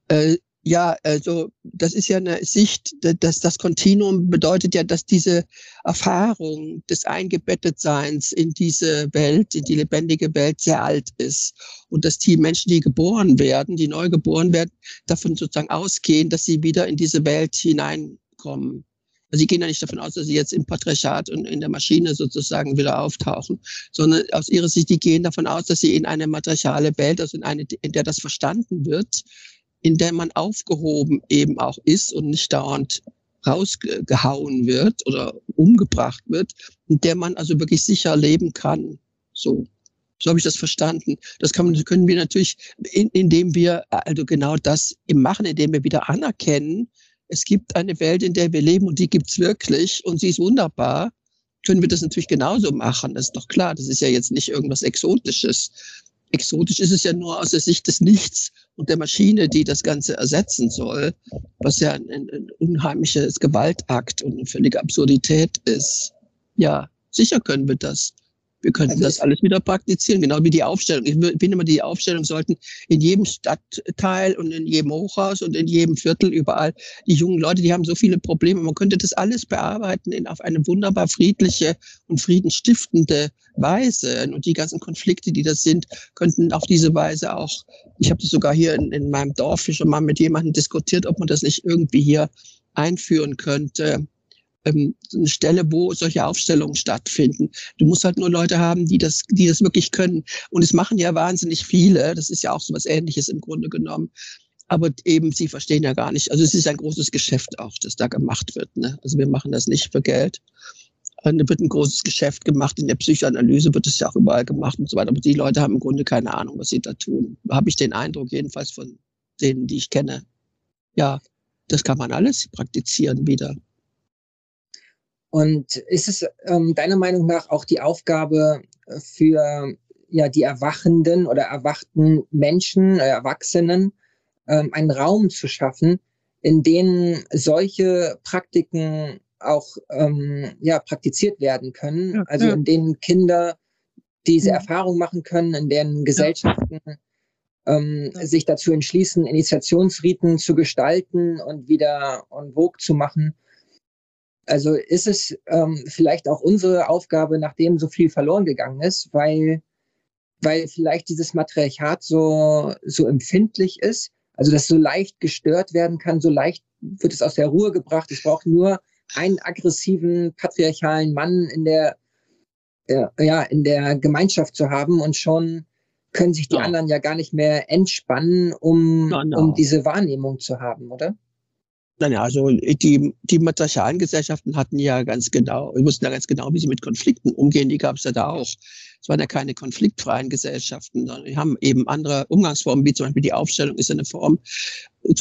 Äh, ja, also das ist ja eine Sicht, dass das Kontinuum bedeutet ja, dass diese Erfahrung des Eingebettetseins in diese Welt, in die lebendige Welt sehr alt ist und dass die Menschen, die geboren werden, die neu geboren werden, davon sozusagen ausgehen, dass sie wieder in diese Welt hineinkommen. Also sie gehen ja nicht davon aus, dass sie jetzt im Patriarchat und in der Maschine sozusagen wieder auftauchen, sondern aus ihrer Sicht, die gehen davon aus, dass sie in eine matriarchale Welt, also in eine, in der das verstanden wird, in der man aufgehoben eben auch ist und nicht dauernd rausgehauen wird oder umgebracht wird, in der man also wirklich sicher leben kann. So. So habe ich das verstanden. Das kann, können wir natürlich, in, indem wir also genau das machen, indem wir wieder anerkennen, es gibt eine Welt, in der wir leben und die gibt's wirklich und sie ist wunderbar, können wir das natürlich genauso machen. Das ist doch klar. Das ist ja jetzt nicht irgendwas Exotisches. Exotisch ist es ja nur aus der Sicht des Nichts und der Maschine, die das Ganze ersetzen soll, was ja ein, ein unheimliches Gewaltakt und eine völlige Absurdität ist. Ja, sicher können wir das. Wir könnten also das alles wieder praktizieren, genau wie die Aufstellung. Ich finde immer, die Aufstellung sollten in jedem Stadtteil und in jedem Hochhaus und in jedem Viertel überall. Die jungen Leute, die haben so viele Probleme. Man könnte das alles bearbeiten in, auf eine wunderbar friedliche und friedenstiftende Weise. Und die ganzen Konflikte, die das sind, könnten auf diese Weise auch, ich habe das sogar hier in, in meinem Dorf schon mal mit jemandem diskutiert, ob man das nicht irgendwie hier einführen könnte ähm, eine Stelle, wo solche Aufstellungen stattfinden. Du musst halt nur Leute haben, die das, die das wirklich können. Und es machen ja wahnsinnig viele. Das ist ja auch so was Ähnliches im Grunde genommen. Aber eben, sie verstehen ja gar nicht. Also es ist ein großes Geschäft auch, das da gemacht wird. Ne? Also wir machen das nicht für Geld. Da wird ein großes Geschäft gemacht. In der Psychoanalyse wird es ja auch überall gemacht und so weiter. Aber die Leute haben im Grunde keine Ahnung, was sie da tun. Habe ich den Eindruck, jedenfalls von denen, die ich kenne. Ja, das kann man alles praktizieren wieder. Und ist es ähm, deiner Meinung nach auch die Aufgabe für ja, die erwachenden oder erwachten Menschen, äh, Erwachsenen, ähm, einen Raum zu schaffen, in dem solche Praktiken auch ähm, ja, praktiziert werden können, ja, also ja. in denen Kinder diese ja. Erfahrung machen können, in denen Gesellschaften ähm, sich dazu entschließen, Initiationsriten zu gestalten und wieder on vogue zu machen. Also ist es ähm, vielleicht auch unsere Aufgabe, nachdem so viel verloren gegangen ist, weil, weil vielleicht dieses Matriarchat so, so empfindlich ist, also dass so leicht gestört werden kann, so leicht wird es aus der Ruhe gebracht. Es braucht nur einen aggressiven patriarchalen Mann in der, äh, ja, in der Gemeinschaft zu haben und schon können sich die ja. anderen ja gar nicht mehr entspannen, um, no. um diese Wahrnehmung zu haben, oder? Nein, also die, die matriarchalen Gesellschaften hatten ja ganz genau, wussten ja ganz genau, wie sie mit Konflikten umgehen, die gab es ja da auch. Es waren ja keine konfliktfreien Gesellschaften, sondern die haben eben andere Umgangsformen, wie zum Beispiel die Aufstellung ist eine Form,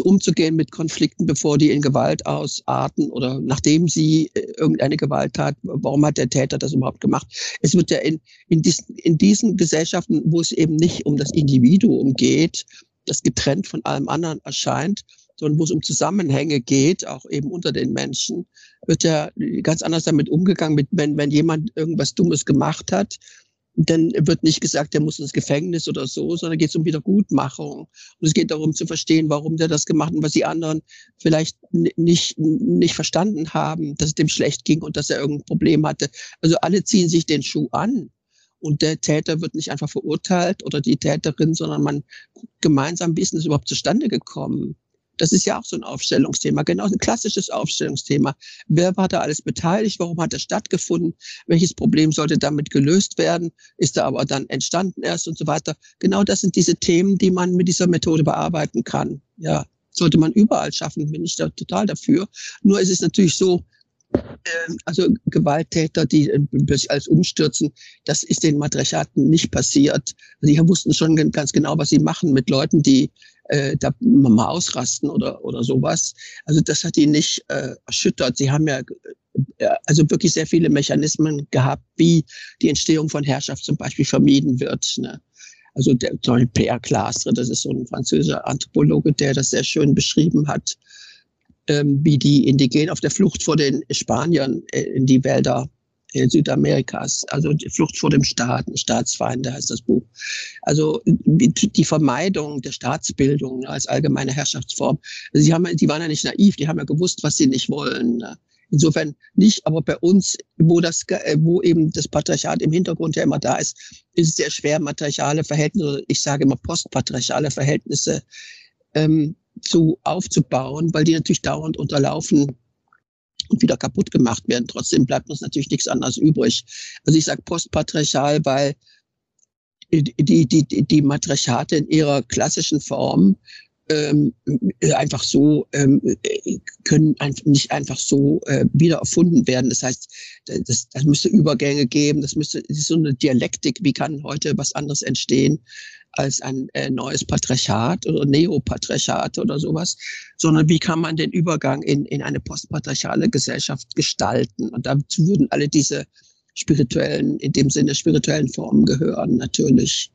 umzugehen mit Konflikten, bevor die in Gewalt ausarten oder nachdem sie äh, irgendeine Gewalt hat, warum hat der Täter das überhaupt gemacht? Es wird ja in, in, diesen, in diesen Gesellschaften, wo es eben nicht um das Individuum geht, das getrennt von allem anderen erscheint, sondern wo es um Zusammenhänge geht, auch eben unter den Menschen, wird ja ganz anders damit umgegangen, mit, wenn, wenn jemand irgendwas Dummes gemacht hat, dann wird nicht gesagt, der muss ins Gefängnis oder so, sondern geht es um Wiedergutmachung. Und es geht darum zu verstehen, warum der das gemacht hat und was die anderen vielleicht nicht, nicht verstanden haben, dass es dem schlecht ging und dass er irgendein Problem hatte. Also alle ziehen sich den Schuh an. Und der Täter wird nicht einfach verurteilt oder die Täterin, sondern man guckt gemeinsam, wie ist das überhaupt zustande gekommen? Das ist ja auch so ein Aufstellungsthema, genau ein klassisches Aufstellungsthema. Wer war da alles beteiligt? Warum hat das stattgefunden? Welches Problem sollte damit gelöst werden? Ist da aber dann entstanden erst und so weiter? Genau das sind diese Themen, die man mit dieser Methode bearbeiten kann. Ja, sollte man überall schaffen, bin ich da total dafür. Nur ist es natürlich so, ähm, also Gewalttäter, die plötzlich alles umstürzen, das ist den Matriarchaten nicht passiert. Sie wussten schon ganz genau, was sie machen mit Leuten, die äh, da mal ausrasten oder, oder sowas. Also das hat ihn nicht äh, erschüttert. Sie haben ja äh, also wirklich sehr viele Mechanismen gehabt, wie die Entstehung von Herrschaft zum Beispiel vermieden wird. Ne? Also der, zum Beispiel Pierre Clastre, das ist so ein französischer Anthropologe, der das sehr schön beschrieben hat, ähm, wie die Indigenen auf der Flucht vor den Spaniern äh, in die Wälder Südamerikas, also die Flucht vor dem Staat, Staatsfeinde heißt das Buch. Also die Vermeidung der Staatsbildung als allgemeine Herrschaftsform. Also sie haben, die waren ja nicht naiv, die haben ja gewusst, was sie nicht wollen. Ne? Insofern nicht, aber bei uns, wo das, äh, wo eben das Patriarchat im Hintergrund ja immer da ist, ist es sehr schwer, matriarchale Verhältnisse, ich sage immer postpatriarchale Verhältnisse ähm, zu aufzubauen, weil die natürlich dauernd unterlaufen und wieder kaputt gemacht werden. Trotzdem bleibt uns natürlich nichts anderes übrig. Also ich sage postpatriarchal, weil die, die, die, die Matriarchate in ihrer klassischen Form ähm, einfach so ähm, können nicht einfach so äh, wieder erfunden werden. Das heißt, das, das müsste Übergänge geben, das müsste das ist so eine Dialektik. Wie kann heute was anderes entstehen als ein äh, neues Patriarchat oder Neopatriarchat oder sowas, sondern wie kann man den Übergang in, in eine postpatriarchale Gesellschaft gestalten? Und dazu würden alle diese spirituellen, in dem Sinne spirituellen Formen gehören, natürlich.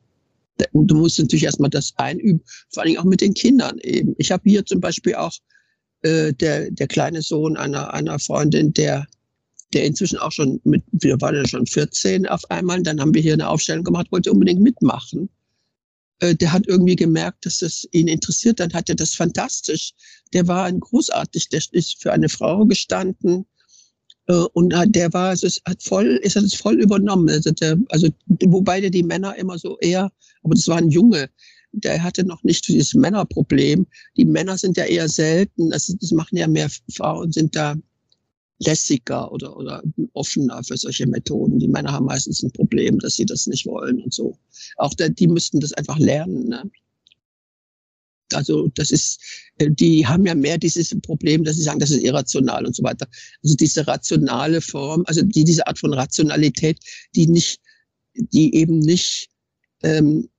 Und du musst natürlich erstmal das einüben, vor allen Dingen auch mit den Kindern eben. Ich habe hier zum Beispiel auch äh, der, der kleine Sohn einer, einer Freundin, der, der inzwischen auch schon mit, wir waren ja schon 14 auf einmal, dann haben wir hier eine Aufstellung gemacht, wollte unbedingt mitmachen. Äh, der hat irgendwie gemerkt, dass das ihn interessiert, dann hat er das fantastisch. Der war ein großartig, der ist für eine Frau gestanden, äh, und der war, also es hat voll, ist es voll übernommen. Also, der, also wobei der die Männer immer so eher, aber das war ein Junge, der hatte noch nicht dieses Männerproblem. Die Männer sind ja eher selten, also das machen ja mehr Frauen, sind da lässiger oder, oder offener für solche Methoden. Die Männer haben meistens ein Problem, dass sie das nicht wollen und so. Auch der, die müssten das einfach lernen. Ne? Also das ist, äh, die haben ja mehr dieses Problem, dass sie sagen, das ist irrational und so weiter. Also diese rationale Form, also die, diese Art von Rationalität, die nicht, die eben nicht ähm,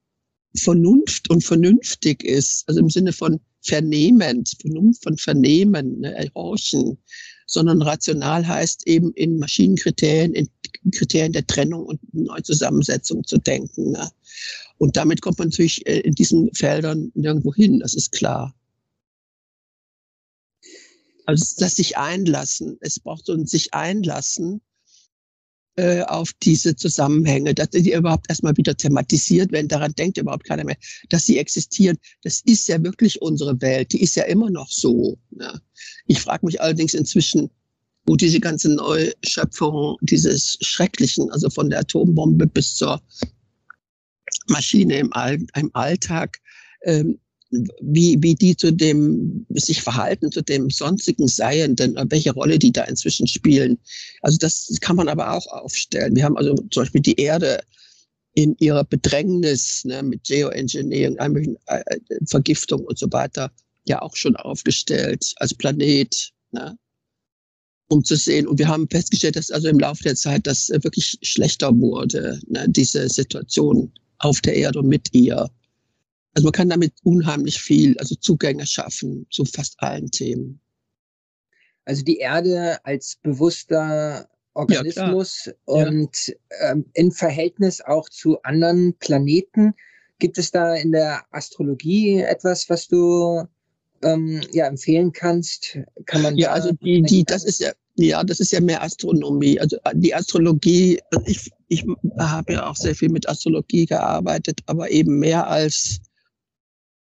Vernunft und vernünftig ist, also im Sinne von vernehmend, Vernunft von vernehmen, ne, horchen, sondern rational heißt eben in Maschinenkriterien, in Kriterien der Trennung und Neuzusammensetzung zu denken. Ne? Und damit kommt man natürlich äh, in diesen Feldern nirgendwo hin, das ist klar. Also das sich einlassen, es braucht so ein sich einlassen äh, auf diese Zusammenhänge, dass die überhaupt erstmal wieder thematisiert werden. Daran denkt überhaupt keiner mehr, dass sie existieren. Das ist ja wirklich unsere Welt. Die ist ja immer noch so. Ne? Ich frage mich allerdings inzwischen, wo diese ganze Neuschöpfung dieses Schrecklichen, also von der Atombombe bis zur Maschine im, All im Alltag, ähm, wie, wie die zu dem sich verhalten, zu dem sonstigen Seienden, welche Rolle die da inzwischen spielen. Also das kann man aber auch aufstellen. Wir haben also zum Beispiel die Erde in ihrer Bedrängnis ne, mit Geoengineering, äh, äh, Vergiftung und so weiter ja auch schon aufgestellt als Planet, ne, um zu sehen. Und wir haben festgestellt, dass also im Laufe der Zeit das wirklich schlechter wurde, ne, diese Situation auf der Erde und mit ihr. Also man kann damit unheimlich viel, also Zugänge schaffen zu fast allen Themen. Also die Erde als bewusster Organismus ja, und ähm, in Verhältnis auch zu anderen Planeten. Gibt es da in der Astrologie etwas, was du ähm, ja empfehlen kannst? Kann man ja, also die, die, das ist ja, ja, das ist ja mehr Astronomie. Also äh, die Astrologie, also ich, ich habe ja auch sehr viel mit Astrologie gearbeitet, aber eben mehr als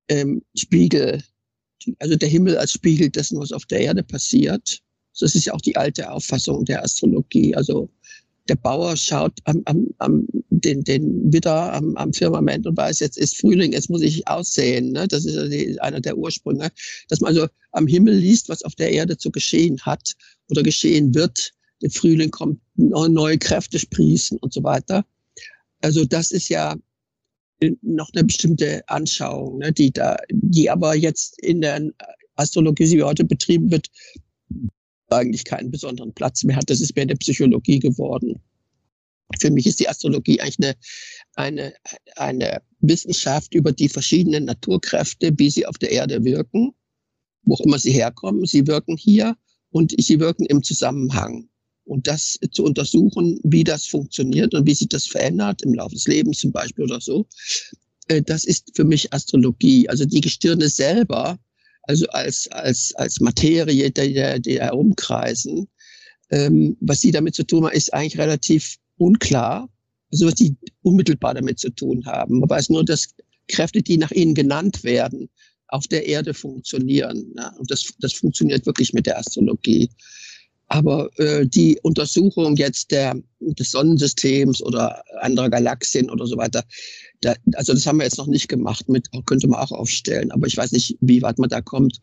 ähm, Spiegel, also der Himmel als Spiegel dessen, was auf der Erde passiert. Das ist ja auch die alte Auffassung der Astrologie. Also der Bauer schaut am, am, am den, den Widder am, am Firmament und weiß, jetzt ist Frühling, jetzt muss ich aussehen. Ne? Das ist einer der Ursprünge, dass man also am Himmel liest, was auf der Erde zu geschehen hat oder geschehen wird. Der Frühling kommt, neue Kräfte sprießen und so weiter. Also das ist ja noch eine bestimmte Anschauung, ne, die da, die aber jetzt in der Astrologie, die heute betrieben wird, eigentlich keinen besonderen Platz mehr hat. Das ist mehr eine Psychologie geworden. Für mich ist die Astrologie eigentlich eine, eine, eine Wissenschaft über die verschiedenen Naturkräfte, wie sie auf der Erde wirken, wo immer sie herkommen. Sie wirken hier und sie wirken im Zusammenhang und das zu untersuchen, wie das funktioniert und wie sich das verändert im Laufe des Lebens zum Beispiel oder so. äh, das ist für mich Astrologie. Also die Gestirne selber, also als, als, als Materie, die, die herumkreisen, ähm, was die damit zu tun haben, ist eigentlich relativ unklar. Also was die unmittelbar damit zu tun haben. Man weiß nur, dass Kräfte, die nach ihnen genannt werden, auf der Erde funktionieren. Ja? Und das, das funktioniert wirklich mit der Astrologie. Aber äh, die Untersuchung jetzt der, des Sonnensystems oder anderer Galaxien oder so weiter, da, also das haben wir jetzt noch nicht gemacht, mit könnte man auch aufstellen, aber ich weiß nicht, wie weit man da kommt.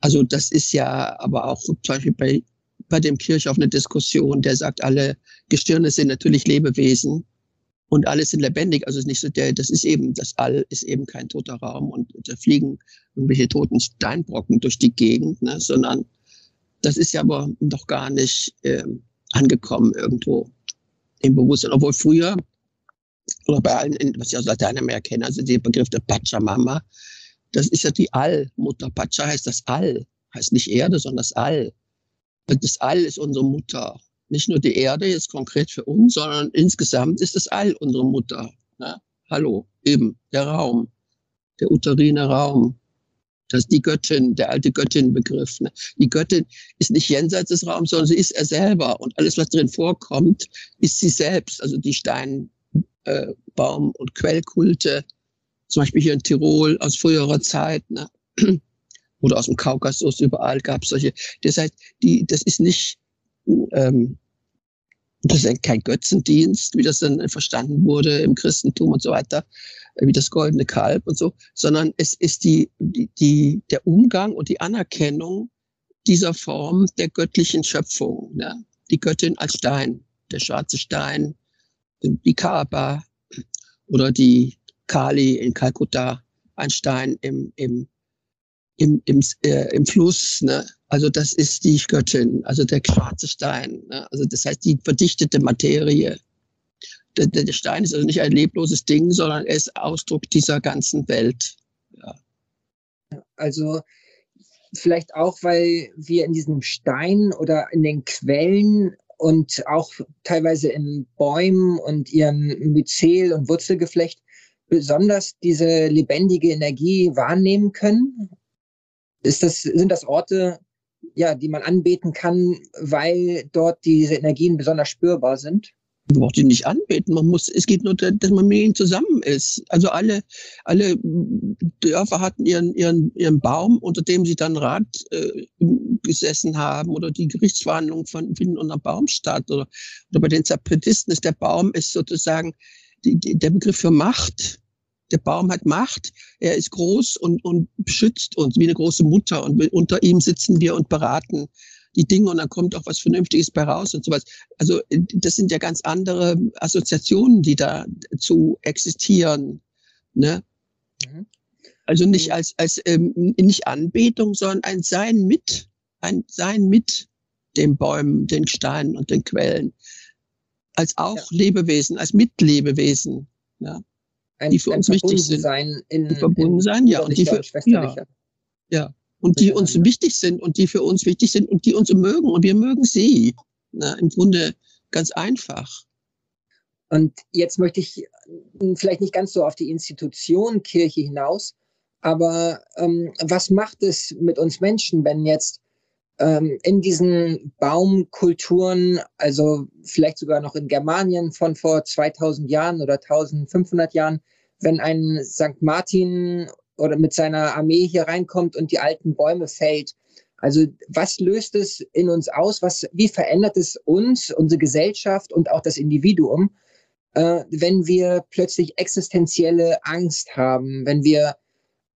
Also das ist ja aber auch zum Beispiel bei, bei dem Kirchhoff eine Diskussion, der sagt, alle Gestirne sind natürlich Lebewesen und alle sind lebendig. Also ist nicht so der, das ist eben, das All ist eben kein toter Raum und da fliegen irgendwelche toten Steinbrocken durch die Gegend, ne, sondern das ist ja aber noch gar nicht äh, angekommen irgendwo im Bewusstsein. Obwohl früher, oder bei allen, was ich aus Lateinamerika kenne, also der Begriff der Pachamama, das ist ja die Allmutter. Pacha heißt das All, heißt nicht Erde, sondern das All. Das All ist unsere Mutter. Nicht nur die Erde jetzt konkret für uns, sondern insgesamt ist das All unsere Mutter. Ne? Hallo, eben, der Raum, der uterine Raum. Das ist die Göttin, der alte Göttin-Begriff. Ne? Die Göttin ist nicht jenseits des Raums, sondern sie ist er selber. Und alles, was drin vorkommt, ist sie selbst. Also die Steinbaum- äh, und Quellkulte, zum Beispiel hier in Tirol aus früherer Zeit, ne? *clears throat* oder aus dem Kaukasus, überall gab es solche. Das heißt, die, das ist nicht, ähm, das ist kein Götzendienst, wie das dann verstanden wurde im Christentum und so weiter, wie das goldene Kalb und so, sondern es ist die, die, die, der Umgang und die Anerkennung dieser Form der göttlichen Schöpfung. Ne? Die Göttin als Stein, der schwarze Stein, die Kaaba oder die Kali in Kalkutta, ein Stein im, im, im, im, äh, im Fluss. Ne? Also das ist die Göttin, also der schwarze Stein. Ne? Also das heißt die verdichtete Materie der, der Stein ist also nicht ein lebloses Ding, sondern er ist Ausdruck dieser ganzen Welt. Ja. Also vielleicht auch, weil wir in diesem Stein oder in den Quellen und auch teilweise in Bäumen und ihrem Myzel- und Wurzelgeflecht besonders diese lebendige Energie wahrnehmen können? Ist das, sind das Orte, ja, die man anbeten kann, weil dort diese Energien besonders spürbar sind? Man braucht ihn nicht anbeten. Man muss, es geht nur, dass man mit ihnen zusammen ist. Also alle, alle Dörfer hatten ihren, ihren, ihren Baum, unter dem sie dann Rat äh, gesessen haben oder die Gerichtsverhandlungen von, finden unter Baum statt. Oder, oder bei den Zapatisten ist der Baum ist sozusagen die, die, der Begriff für Macht. Der Baum hat Macht, er ist groß und, und beschützt uns wie eine große Mutter und unter ihm sitzen wir und beraten die Dinge und dann kommt auch was Vernünftiges bei raus und sowas. Also das sind ja ganz andere Assoziationen, die da zu existieren. Ne? Mhm. Also nicht als, als ähm, nicht Anbetung, sondern ein Sein mit, ein Sein mit den Bäumen, den Steinen und den Quellen. Als auch ja. Lebewesen, als Mitlebewesen, ja, ein, die für uns wichtig sind. In, verbunden sein, ja. Und die für, ja, ja und die uns wichtig sind und die für uns wichtig sind und die uns mögen und wir mögen sie. Na, Im Grunde ganz einfach. Und jetzt möchte ich hm, vielleicht nicht ganz so auf die Institution Kirche hinaus, aber ähm, was macht es mit uns Menschen, wenn jetzt ähm, in diesen Baumkulturen, also vielleicht sogar noch in Germanien von vor 2000 Jahren oder 1500 Jahren, wenn ein St. Martin oder mit seiner Armee hier reinkommt und die alten Bäume fällt. Also was löst es in uns aus? Was, wie verändert es uns, unsere Gesellschaft und auch das Individuum, äh, wenn wir plötzlich existenzielle Angst haben, wenn wir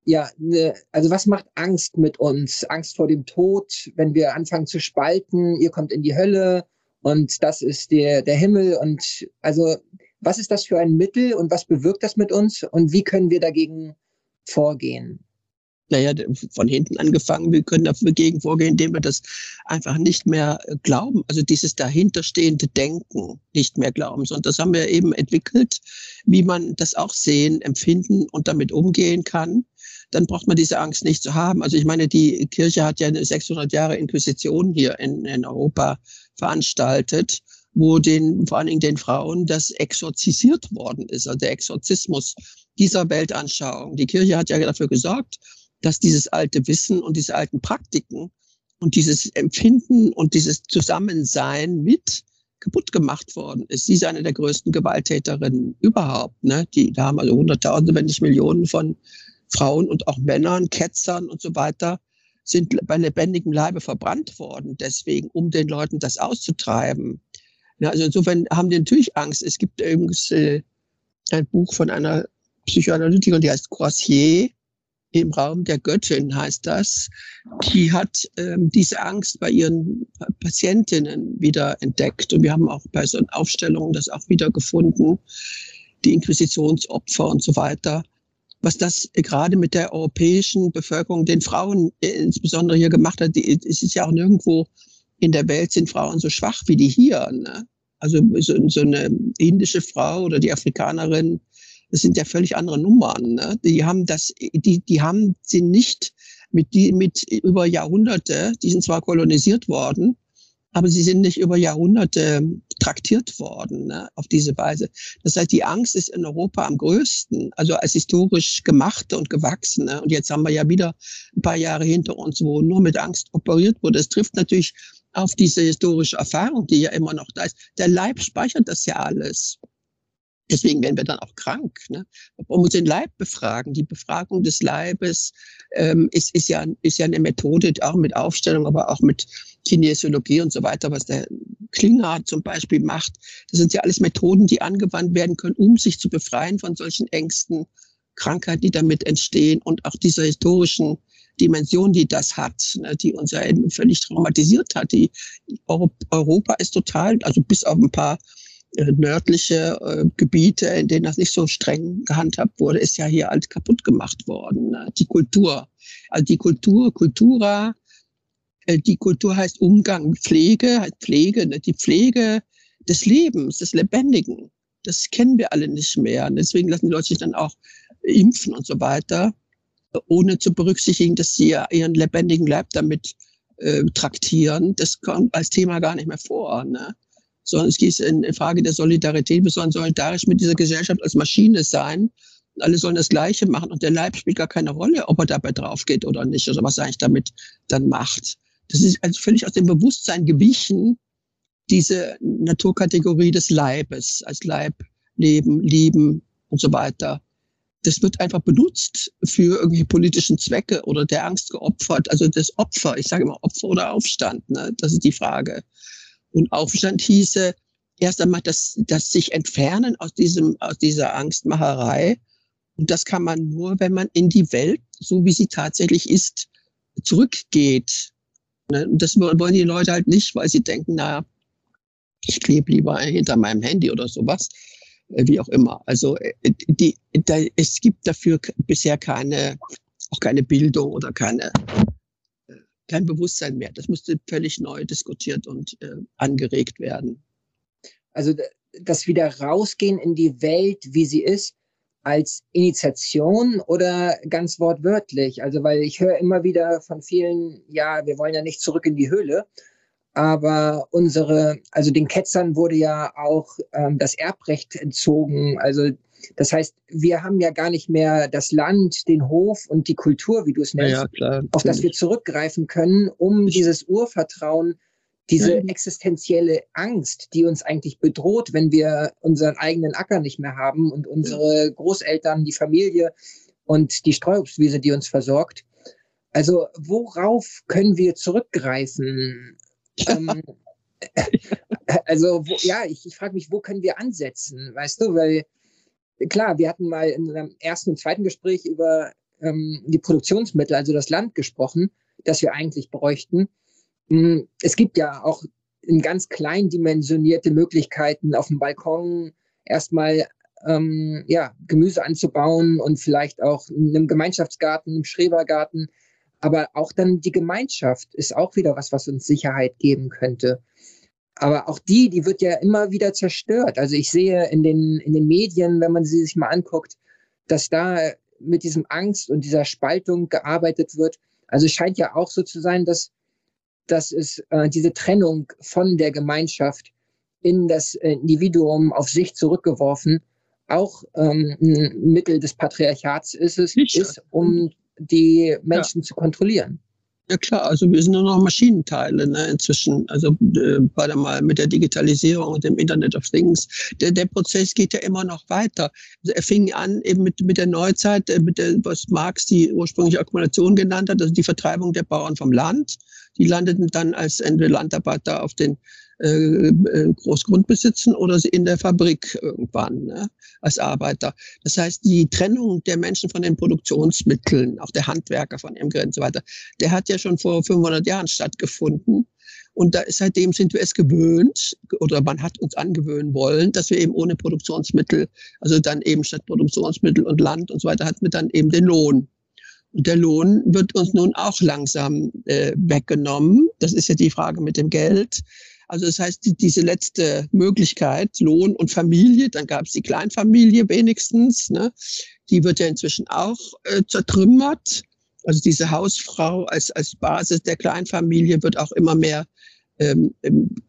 ja, ne, also was macht Angst mit uns? Angst vor dem Tod, wenn wir anfangen zu spalten, ihr kommt in die Hölle und das ist der, der Himmel und also was ist das für ein Mittel und was bewirkt das mit uns und wie können wir dagegen vorgehen? Naja, von hinten angefangen, wir können dagegen vorgehen, indem wir das einfach nicht mehr äh, glauben, also dieses dahinterstehende Denken nicht mehr glauben, sondern das haben wir eben entwickelt, wie man das auch sehen, empfinden und damit umgehen kann. Dann braucht man diese Angst nicht zu haben. Also ich meine, die Kirche hat ja eine 600 Jahre Inquisition hier in, in Europa veranstaltet wo den, vor allen Dingen den Frauen das exorzisiert worden ist, also der Exorzismus dieser Weltanschauung. Die Kirche hat ja dafür gesorgt, dass dieses alte Wissen und diese alten Praktiken und dieses Empfinden und dieses Zusammensein mit kaputt gemacht worden ist. Sie ist eine der größten Gewalttäterinnen überhaupt. Ne? Die, da haben also Hunderttausende, wenn nicht Millionen von Frauen und auch Männern, Ketzern und so weiter sind bei lebendigem Leibe verbrannt worden. Deswegen, um den Leuten das auszutreiben. Ja, also insofern haben die natürlich Angst. Es gibt übrigens äh, ein Buch von einer Psychoanalytikerin, die heißt Croisier, im Raum der Göttin heißt das. Die hat ähm, diese Angst bei ihren Patientinnen wieder entdeckt. Und wir haben auch bei so Aufstellungen das auch wieder gefunden, die Inquisitionsopfer und so weiter. Was das gerade mit der europäischen Bevölkerung, den Frauen insbesondere hier gemacht hat, die, es ist ja auch nirgendwo in der Welt sind Frauen so schwach wie die hier. Ne? Also so, so eine indische Frau oder die Afrikanerin, das sind ja völlig andere Nummern. Ne? Die haben das, die, die haben sie nicht mit die, mit über Jahrhunderte, die sind zwar kolonisiert worden, aber sie sind nicht über Jahrhunderte traktiert worden ne, auf diese Weise. Das heißt, die Angst ist in Europa am größten, also als historisch gemachte und gewachsene. Und jetzt haben wir ja wieder ein paar Jahre hinter uns, wo nur mit Angst operiert wurde. Es trifft natürlich auf diese historische Erfahrung, die ja immer noch da ist. Der Leib speichert das ja alles. Deswegen werden wir dann auch krank. Ne? Man muss den Leib befragen. Die Befragung des Leibes ähm, ist, ist, ja, ist ja eine Methode, auch mit Aufstellung, aber auch mit Kinesiologie und so weiter, was der Klinger zum Beispiel macht. Das sind ja alles Methoden, die angewandt werden können, um sich zu befreien von solchen Ängsten, Krankheiten, die damit entstehen und auch dieser historischen Dimension, die das hat, ne, die uns ja völlig traumatisiert hat. Die Europa ist total, also bis auf ein paar äh, nördliche äh, Gebiete, in denen das nicht so streng gehandhabt wurde, ist ja hier alt kaputt gemacht worden. Ne? Die Kultur. Also die Kultur, Kultura, die Kultur heißt Umgang, Pflege heißt Pflege, ne? die Pflege des Lebens, des Lebendigen. Das kennen wir alle nicht mehr. Deswegen lassen die Leute sich dann auch impfen und so weiter, ohne zu berücksichtigen, dass sie ihren lebendigen Leib damit äh, traktieren. Das kommt als Thema gar nicht mehr vor. Ne? sondern es geht in Frage der Solidarität. Wir sollen solidarisch mit dieser Gesellschaft als Maschine sein. Alle sollen das Gleiche machen und der Leib spielt gar keine Rolle, ob er dabei drauf geht oder nicht, oder was er eigentlich damit dann macht. Das ist also völlig aus dem Bewusstsein gewichen, diese Naturkategorie des Leibes, als Leib, Leben, Lieben und so weiter. Das wird einfach benutzt für irgendwelche politischen Zwecke oder der Angst geopfert. Also das Opfer, ich sage immer Opfer oder Aufstand, ne? das ist die Frage. Und Aufstand hieße erst einmal das, das sich entfernen aus diesem, aus dieser Angstmacherei. Und das kann man nur, wenn man in die Welt, so wie sie tatsächlich ist, zurückgeht. Ne? Und das wollen die Leute halt nicht, weil sie denken, na, ich klebe lieber hinter meinem Handy oder sowas, äh, wie auch immer. Also äh, die, da, es gibt dafür bisher keine, auch keine Bildung oder keine kein Bewusstsein mehr. Das müsste völlig neu diskutiert und äh, angeregt werden. Also das wieder rausgehen in die Welt, wie sie ist, als Initiation oder ganz wortwörtlich? Also weil ich höre immer wieder von vielen, ja, wir wollen ja nicht zurück in die Höhle. Aber unsere, also den Ketzern wurde ja auch ähm, das Erbrecht entzogen. Also das heißt, wir haben ja gar nicht mehr das Land, den Hof und die Kultur, wie du es nennst, ja, klar, auf das wir zurückgreifen können, um dieses Urvertrauen, diese ja. existenzielle Angst, die uns eigentlich bedroht, wenn wir unseren eigenen Acker nicht mehr haben und unsere Großeltern, die Familie und die Streuobstwiese, die uns versorgt. Also worauf können wir zurückgreifen? *laughs* ähm, also wo, ja, ich, ich frage mich, wo können wir ansetzen, weißt du, weil klar, wir hatten mal in einem ersten und zweiten Gespräch über ähm, die Produktionsmittel, also das Land gesprochen, das wir eigentlich bräuchten. Hm, es gibt ja auch in ganz klein dimensionierte Möglichkeiten auf dem Balkon erstmal ähm, ja, Gemüse anzubauen und vielleicht auch in einem Gemeinschaftsgarten, im Schrebergarten. Aber auch dann die Gemeinschaft ist auch wieder was, was uns Sicherheit geben könnte. Aber auch die, die wird ja immer wieder zerstört. Also ich sehe in den, in den Medien, wenn man sie sich mal anguckt, dass da mit diesem Angst und dieser Spaltung gearbeitet wird. Also es scheint ja auch so zu sein, dass, dass es äh, diese Trennung von der Gemeinschaft in das Individuum auf sich zurückgeworfen auch ähm, ein Mittel des Patriarchats ist es, ist, um die Menschen ja. zu kontrollieren. Ja klar, also wir sind nur noch Maschinenteile ne, inzwischen. Also äh, warte mal mit der Digitalisierung und dem Internet of Things. Der, der Prozess geht ja immer noch weiter. Also er fing an eben mit, mit der Neuzeit, äh, mit der, was Marx die ursprüngliche Akkumulation genannt hat, also die Vertreibung der Bauern vom Land. Die landeten dann als entweder Landarbeiter auf den äh, äh, Großgrund besitzen oder in der Fabrik irgendwann ne, als Arbeiter. Das heißt, die Trennung der Menschen von den Produktionsmitteln, auch der Handwerker von ihrem Gerät und so weiter, der hat ja schon vor 500 Jahren stattgefunden. Und da, seitdem sind wir es gewöhnt, oder man hat uns angewöhnen wollen, dass wir eben ohne Produktionsmittel, also dann eben statt Produktionsmittel und Land und so weiter, hatten wir dann eben den Lohn. Der Lohn wird uns nun auch langsam äh, weggenommen. Das ist ja die Frage mit dem Geld. Also das heißt, die, diese letzte Möglichkeit, Lohn und Familie, dann gab es die Kleinfamilie wenigstens, ne? die wird ja inzwischen auch äh, zertrümmert. Also diese Hausfrau als, als Basis der Kleinfamilie wird auch immer mehr ähm,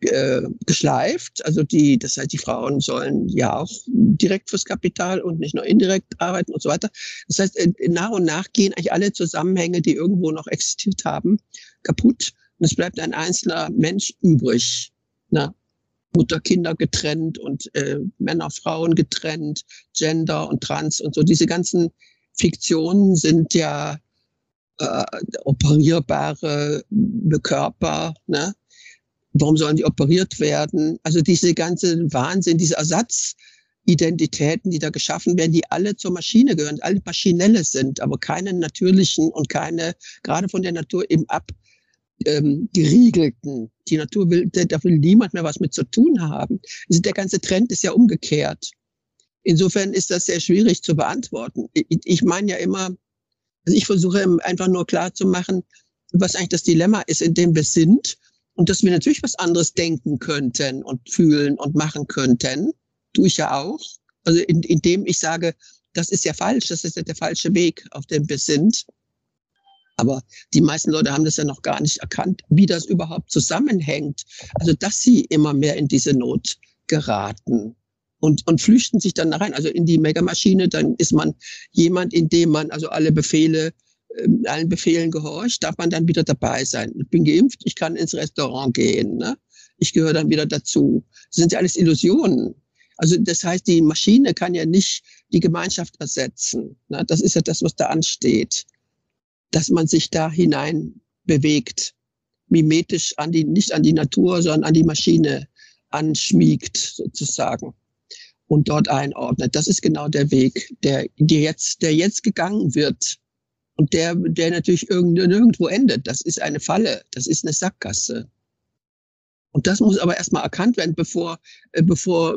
äh, geschleift. Also die, das heißt, die Frauen sollen ja auch direkt fürs Kapital und nicht nur indirekt arbeiten und so weiter. Das heißt, äh, nach und nach gehen eigentlich alle Zusammenhänge, die irgendwo noch existiert haben, kaputt. Und es bleibt ein einzelner Mensch übrig. Na, Mutter, Kinder getrennt und äh, Männer, Frauen getrennt, Gender und Trans und so. Diese ganzen Fiktionen sind ja äh, operierbare Körper. Ne? Warum sollen die operiert werden? Also diese ganze Wahnsinn, diese Ersatzidentitäten, die da geschaffen werden, die alle zur Maschine gehören, alle maschinelle sind, aber keine natürlichen und keine, gerade von der Natur eben ab ähm, geriegelten. Die Natur will, da will niemand mehr was mit zu tun haben. Also der ganze Trend ist ja umgekehrt. Insofern ist das sehr schwierig zu beantworten. Ich, ich meine ja immer, also ich versuche einfach nur klar zu machen, was eigentlich das Dilemma ist, in dem wir sind und dass wir natürlich was anderes denken könnten und fühlen und machen könnten. Tue ich ja auch. Also in, indem ich sage, das ist ja falsch, das ist ja der falsche Weg, auf dem wir sind. Aber die meisten Leute haben das ja noch gar nicht erkannt, wie das überhaupt zusammenhängt. Also, dass sie immer mehr in diese Not geraten und, und flüchten sich dann rein. Also in die Megamaschine, dann ist man jemand, in dem man also alle Befehle, allen Befehlen gehorcht, darf man dann wieder dabei sein. Ich bin geimpft, ich kann ins Restaurant gehen. Ne? Ich gehöre dann wieder dazu. Das sind ja alles Illusionen. Also das heißt, die Maschine kann ja nicht die Gemeinschaft ersetzen. Ne? Das ist ja das, was da ansteht dass man sich da hinein bewegt, mimetisch an die, nicht an die Natur, sondern an die Maschine anschmiegt sozusagen und dort einordnet. Das ist genau der Weg, der, der jetzt, der jetzt gegangen wird und der, der natürlich nirgendwo endet. Das ist eine Falle, das ist eine Sackgasse. Und das muss aber erstmal erkannt werden, bevor, äh, bevor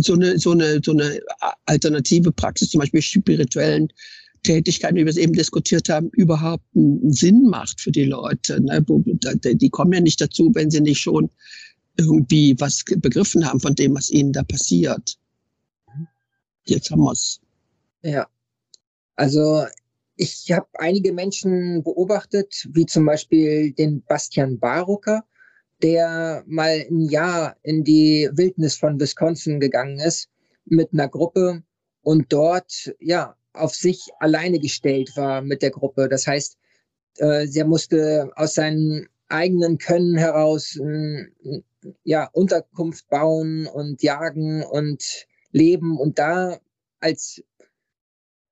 so eine, so eine, so eine alternative Praxis, zum Beispiel spirituellen Tätigkeit, wie wir es eben diskutiert haben, überhaupt einen Sinn macht für die Leute. Ne? Die kommen ja nicht dazu, wenn sie nicht schon irgendwie was begriffen haben von dem, was ihnen da passiert. Jetzt haben wir es. Ja. Also ich habe einige Menschen beobachtet, wie zum Beispiel den Bastian Barucker, der mal ein Jahr in die Wildnis von Wisconsin gegangen ist mit einer Gruppe und dort ja auf sich alleine gestellt war mit der Gruppe. Das heißt, äh, er musste aus seinem eigenen Können heraus äh, ja, Unterkunft bauen und jagen und leben und da als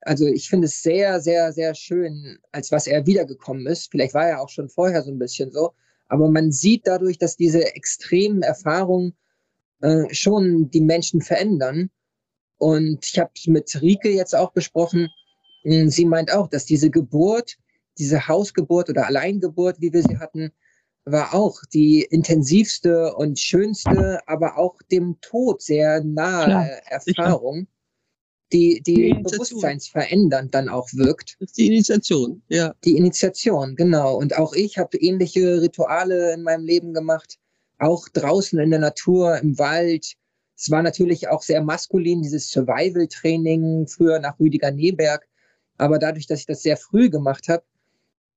also ich finde es sehr, sehr, sehr schön, als was er wiedergekommen ist. Vielleicht war er auch schon vorher so ein bisschen so, aber man sieht dadurch, dass diese extremen Erfahrungen äh, schon die Menschen verändern und ich habe es mit Rike jetzt auch besprochen. Hm, sie meint auch, dass diese Geburt, diese Hausgeburt oder Alleingeburt, wie wir sie hatten, war auch die intensivste und schönste, aber auch dem Tod sehr nahe Klar, Erfahrung, die, die, die bewusstseinsverändernd dann auch wirkt. Das ist die Initiation, ja. Die Initiation, genau. Und auch ich habe ähnliche Rituale in meinem Leben gemacht, auch draußen in der Natur, im Wald, es war natürlich auch sehr maskulin, dieses Survival-Training, früher nach Rüdiger Neberg. Aber dadurch, dass ich das sehr früh gemacht habe,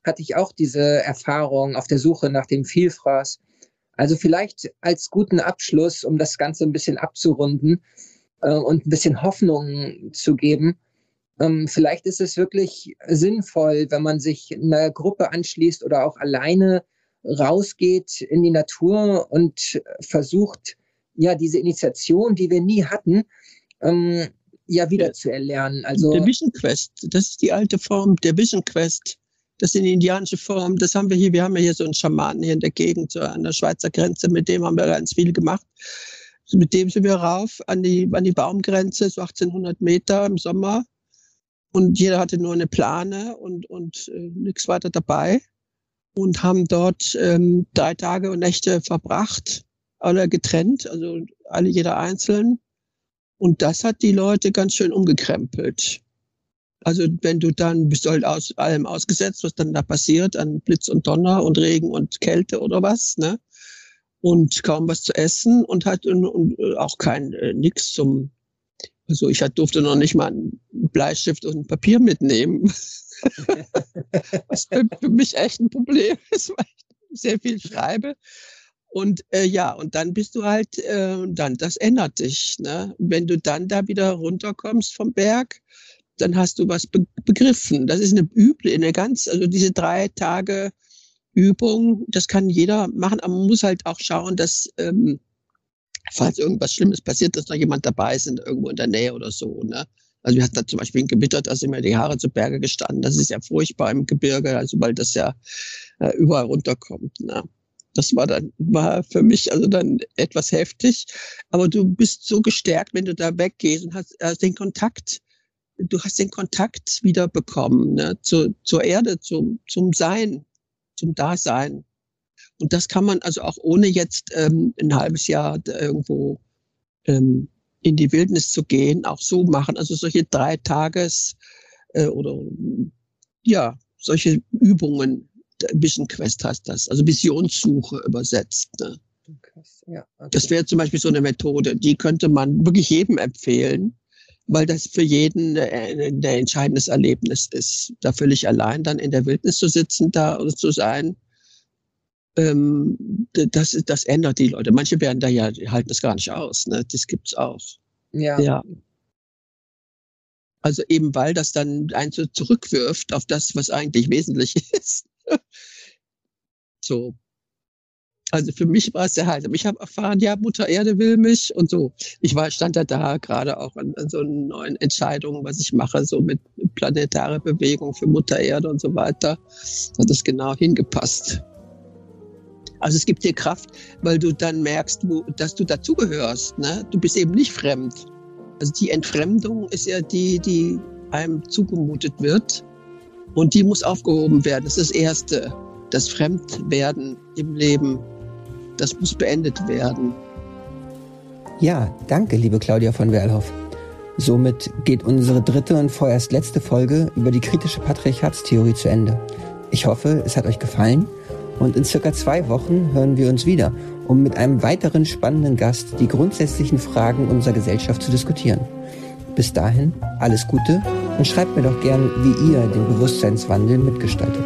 hatte ich auch diese Erfahrung auf der Suche nach dem Vielfraß. Also vielleicht als guten Abschluss, um das Ganze ein bisschen abzurunden äh, und ein bisschen Hoffnung zu geben. Ähm, vielleicht ist es wirklich sinnvoll, wenn man sich einer Gruppe anschließt oder auch alleine rausgeht in die Natur und versucht, ja, diese Initiation, die wir nie hatten, ähm, ja wieder ja. zu erlernen. Also der Vision Quest, das ist die alte Form der Vision Quest. Das sind die indianische Form. Das haben wir hier. Wir haben ja hier so einen Schamanen hier in der Gegend, so an der Schweizer Grenze. Mit dem haben wir ganz viel gemacht. Mit dem sind wir rauf an die, an die Baumgrenze, so 1800 Meter im Sommer. Und jeder hatte nur eine Plane und, und äh, nichts weiter dabei. Und haben dort ähm, drei Tage und Nächte verbracht, alle getrennt, also alle jeder einzeln. Und das hat die Leute ganz schön umgekrempelt. Also wenn du dann bist halt aus allem ausgesetzt, was dann da passiert an Blitz und Donner und Regen und Kälte oder was, ne? Und kaum was zu essen und hat und, und äh, auch kein äh, nix zum also ich durfte noch nicht mal einen Bleistift und ein Papier mitnehmen. *laughs* was für, für, mich echt ein Problem *laughs* ist, weil ich sehr viel schreibe. Und äh, ja, und dann bist du halt, äh, dann, das ändert dich. Ne? Wenn du dann da wieder runterkommst vom Berg, dann hast du was be begriffen. Das ist eine üble, eine ganz, also diese drei Tage Übung, das kann jeder machen, aber man muss halt auch schauen, dass ähm, falls irgendwas Schlimmes passiert, dass noch jemand dabei ist, irgendwo in der Nähe oder so. Ne? Also wir hatten da zum Beispiel ein Gewitter, da sind mir die Haare zu Berge gestanden. Das ist ja furchtbar im Gebirge, also weil das ja äh, überall runterkommt. Ne? Das war dann, war für mich also dann etwas heftig. Aber du bist so gestärkt, wenn du da weggehst und hast, hast den Kontakt, du hast den Kontakt wieder bekommen, ne, zu, zur Erde, zum, zum Sein, zum Dasein. Und das kann man also auch ohne jetzt ähm, ein halbes Jahr irgendwo ähm, in die Wildnis zu gehen, auch so machen. Also solche drei Tages äh, oder ja, solche Übungen Vision Quest heißt das, also Visionssuche übersetzt. Ne? Ja, okay. Das wäre zum Beispiel so eine Methode, die könnte man wirklich jedem empfehlen, weil das für jeden ein entscheidendes Erlebnis ist, da völlig allein dann in der Wildnis zu sitzen, da oder zu sein. Ähm, das, das ändert die Leute. Manche werden da ja, halten das gar nicht aus. Ne? Das gibt's auch. Ja. ja. Also eben weil das dann einen so zurückwirft auf das, was eigentlich wesentlich *laughs* ist. so. Also für mich war es sehr heilsam. Ich habe erfahren, ja, Mutter Erde will mich und so. Ich war, stand da da gerade auch an, an so neuen Entscheidungen, was ich mache, so mit planetare Bewegung für Mutter Erde und so weiter. Hat das genau hingepasst. Also es gibt dir Kraft, weil du dann merkst, wo, dass du dazugehörst. Ne? Du bist eben nicht fremd. Also die Entfremdung ist ja die, die einem zugemutet wird. Und die muss aufgehoben werden. Das ist das Erste. Das Fremdwerden im Leben, das muss beendet werden. Ja, danke, liebe Claudia von Werlhoff. Somit geht unsere dritte und vorerst letzte Folge über die kritische Patriarchatstheorie zu Ende. Ich hoffe, es hat euch gefallen und in circa zwei Wochen hören wir uns wieder, um mit einem weiteren spannenden Gast die grundsätzlichen Fragen unserer Gesellschaft zu diskutieren. Bis dahin alles Gute und schreibt mir doch gern, wie ihr den Bewusstseinswandel mitgestaltet.